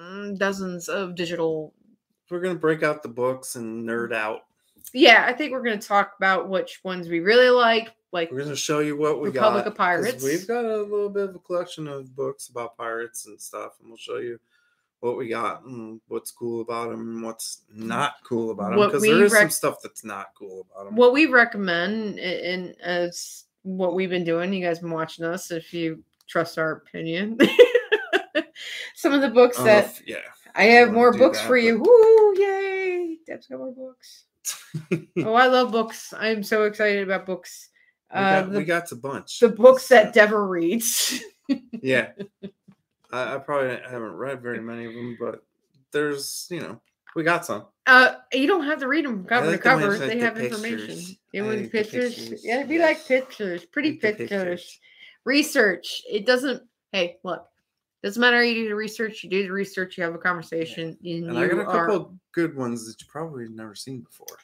mm, dozens of digital. We're gonna break out the books and nerd out. Yeah, I think we're gonna talk about which ones we really like. Like, We're gonna show you what we Republic got. of 'cause Pirates. We've got a little bit of a collection of books about pirates and stuff, and we'll show you what we got and what's cool about them and what's not cool about them. Because there is some stuff that's not cool about them. what we recommend, and as what we've been doing. You guys been watching us. If you trust our opinion, some of the books oh, that yeah. I have more books that, for you. but- Woo! Yay! Deb's got more books. Oh, I love books. I'm so excited about books. we, Uh, got, the, we got a bunch. the books So, that Deborah reads. yeah. I, I probably haven't read very many of them, but there's you know we got some. Uh, you don't have to read them cover like to the cover. They the have information. pictures. You want like pictures? pictures, Yeah, we yeah. like pictures. Pretty Like the pictures. Research. It doesn't. Hey, look. Doesn't matter. You do the research. You do the research. You have a conversation. And, And you I got a are- couple of good ones that you probably never seen before.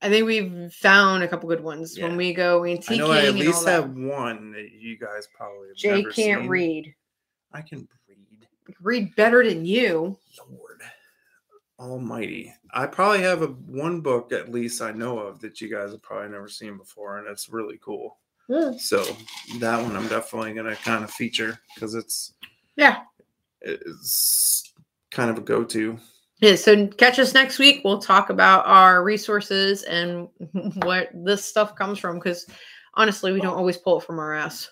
I think we've found a couple good ones Yeah. when we go antiquing. I antiquing. know I at and all least that. have one that you guys probably have Jay never can't seen. read. I can read. Read better than you. Lord Almighty. I probably have a one book at least I know of that you guys have probably never seen before, and it's really cool. Hmm. So that one I'm definitely gonna kind of feature because it's Yeah. is kind of a go-to. Yeah, so catch us next week. We'll talk about our resources and what this stuff comes from because honestly, we don't always pull it from our ass.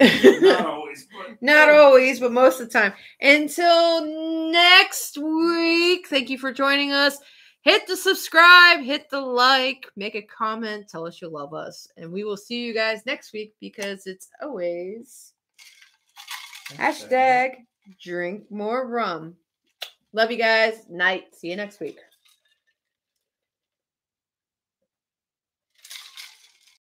Not always, but Not always, but most of the time. Until next week, thank you for joining us. Hit the subscribe, hit the like, make a comment, tell us you love us. And we will see you guys next week because it's always hashtag drink more rum. Love you guys. Night. See you next week.